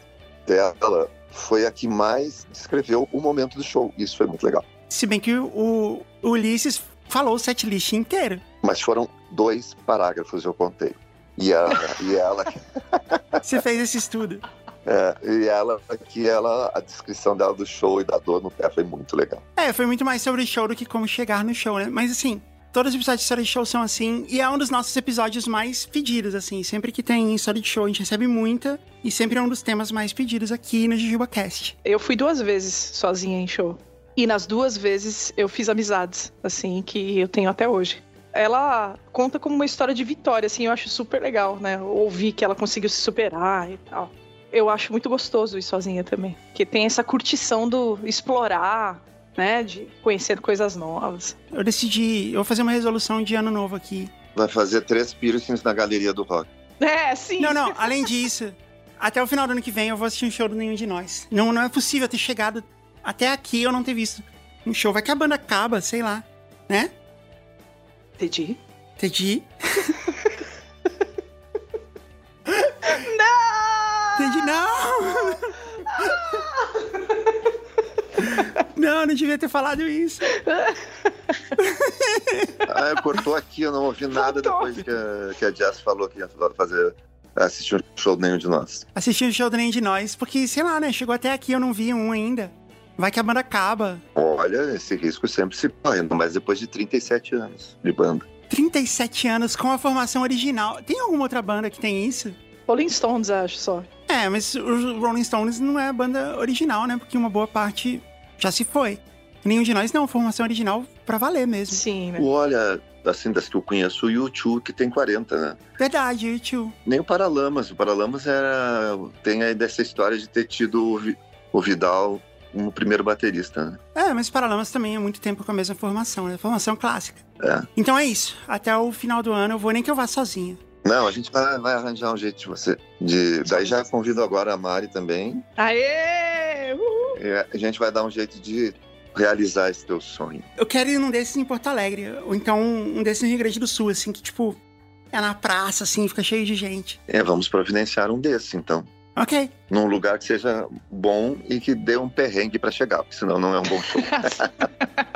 dela foi a que mais descreveu o momento do show. Isso foi muito legal.
Se bem que o, o Ulisses falou o setlist inteiro.
Mas foram dois parágrafos eu contei. E ela, e ela,
Você fez esse estudo.
é, e ela, que ela, a descrição dela do show e da dor no pé foi muito legal.
É, foi muito mais sobre o show do que como chegar no show, né? Mas assim, todos os episódios de de show são assim, e é um dos nossos episódios mais pedidos, assim. Sempre que tem de show, a gente recebe muita, e sempre é um dos temas mais pedidos aqui no JujubaCast.
Eu fui duas vezes sozinha em show. E nas duas vezes eu fiz amizades, assim, que eu tenho até hoje. Ela conta como uma história de vitória, assim, eu acho super legal, né? Ouvir que ela conseguiu se superar e tal. Eu acho muito gostoso ir sozinha também. Que tem essa curtição do explorar, né? De conhecer coisas novas.
Eu decidi, eu vou fazer uma resolução de ano novo aqui.
Vai fazer três piercings na galeria do rock.
É, sim.
Não, não, além disso, até o final do ano que vem eu vou assistir um show do Nenhum de Nós. Não, não é possível ter chegado até aqui e eu não ter visto um show. Vai que a banda acaba, sei lá, né?
Entendi.
Entendi.
Não,
não devia ter falado isso.
Ah, cortou aqui, eu não ouvi nada depois que a, que a Jess falou que ia fazer assistir um show nenhum de nós.
Assistir o show do Nenhum de Nós, porque, sei lá, né? Chegou até aqui, eu não vi um ainda. Vai que a banda acaba.
Olha, esse risco sempre se corre, ainda mais depois de 37 anos de banda.
37 anos com a formação original. Tem alguma outra banda que tem isso?
Rolling Stones, acho só.
É, mas os Rolling Stones não é a banda original, né? Porque uma boa parte já se foi. Nenhum de nós não, formação original pra valer mesmo.
Sim, né?
Olha, assim, das que eu conheço, o YouTube que tem 40, né?
Verdade, YouTube.
Nem o Paralamas. O Paralamas era. Tem aí dessa história de ter tido o, Vi- o Vidal como primeiro baterista, né?
É, mas Paralamas também há muito tempo com a mesma formação, né? Formação clássica.
É.
Então é isso. Até o final do ano eu vou nem que eu vá sozinha.
Não, a gente vai, vai arranjar um jeito de você. De, daí já convido agora a Mari também.
Aê! Uhul!
E a gente vai dar um jeito de realizar esse teu sonho.
Eu quero ir num desses em Porto Alegre. Ou então um desses no Rio Grande do Sul, assim, que tipo. é na praça, assim, fica cheio de gente.
É, vamos providenciar um desse, então.
Ok.
Num lugar que seja bom e que dê um perrengue pra chegar, porque senão não é um bom show.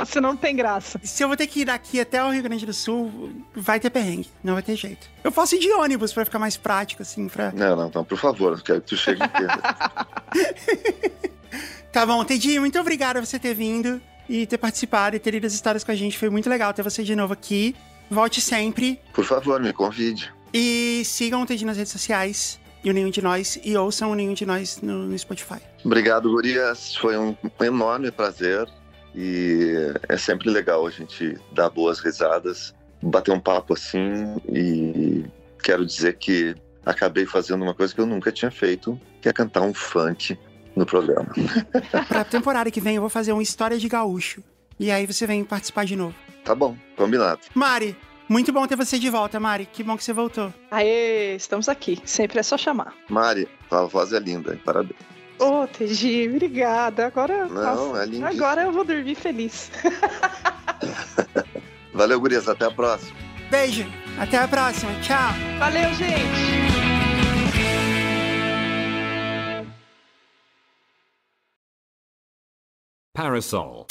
Senão não tem graça.
Se eu vou ter que ir daqui até o Rio Grande do Sul, vai ter perrengue. Não vai ter jeito. Eu posso ir de ônibus pra ficar mais prático, assim, pra.
não, não, então, por favor, eu quero que tu chegue inteiro.
Tá bom, Teddy, muito obrigado por você ter vindo e ter participado e ter lido as histórias com a gente. Foi muito legal ter você de novo aqui. Volte sempre.
Por favor, me convide.
E sigam o Teddy nas redes sociais e o Nenhum de Nós. E ouçam o Nenhum de Nós no, no Spotify.
Obrigado, Gurias. Foi um enorme prazer e é sempre legal a gente dar boas risadas, bater um papo assim e quero dizer que acabei fazendo uma coisa que eu nunca tinha feito, que é cantar um funk no programa.
Pra temporada que vem eu vou fazer uma história de gaúcho. E aí você vem participar de novo.
Tá bom, combinado.
Mari, muito bom ter você de volta, Mari. Que bom que você voltou.
Aê, estamos aqui. Sempre é só chamar.
Mari, tua voz é linda, hein? parabéns.
Ô, TG, obrigada. Agora,
Não, é lindíssimo.
agora eu vou dormir feliz.
Valeu, Gurias, até a próxima.
Beijo, até a próxima. Tchau.
Valeu, gente.
Parasol.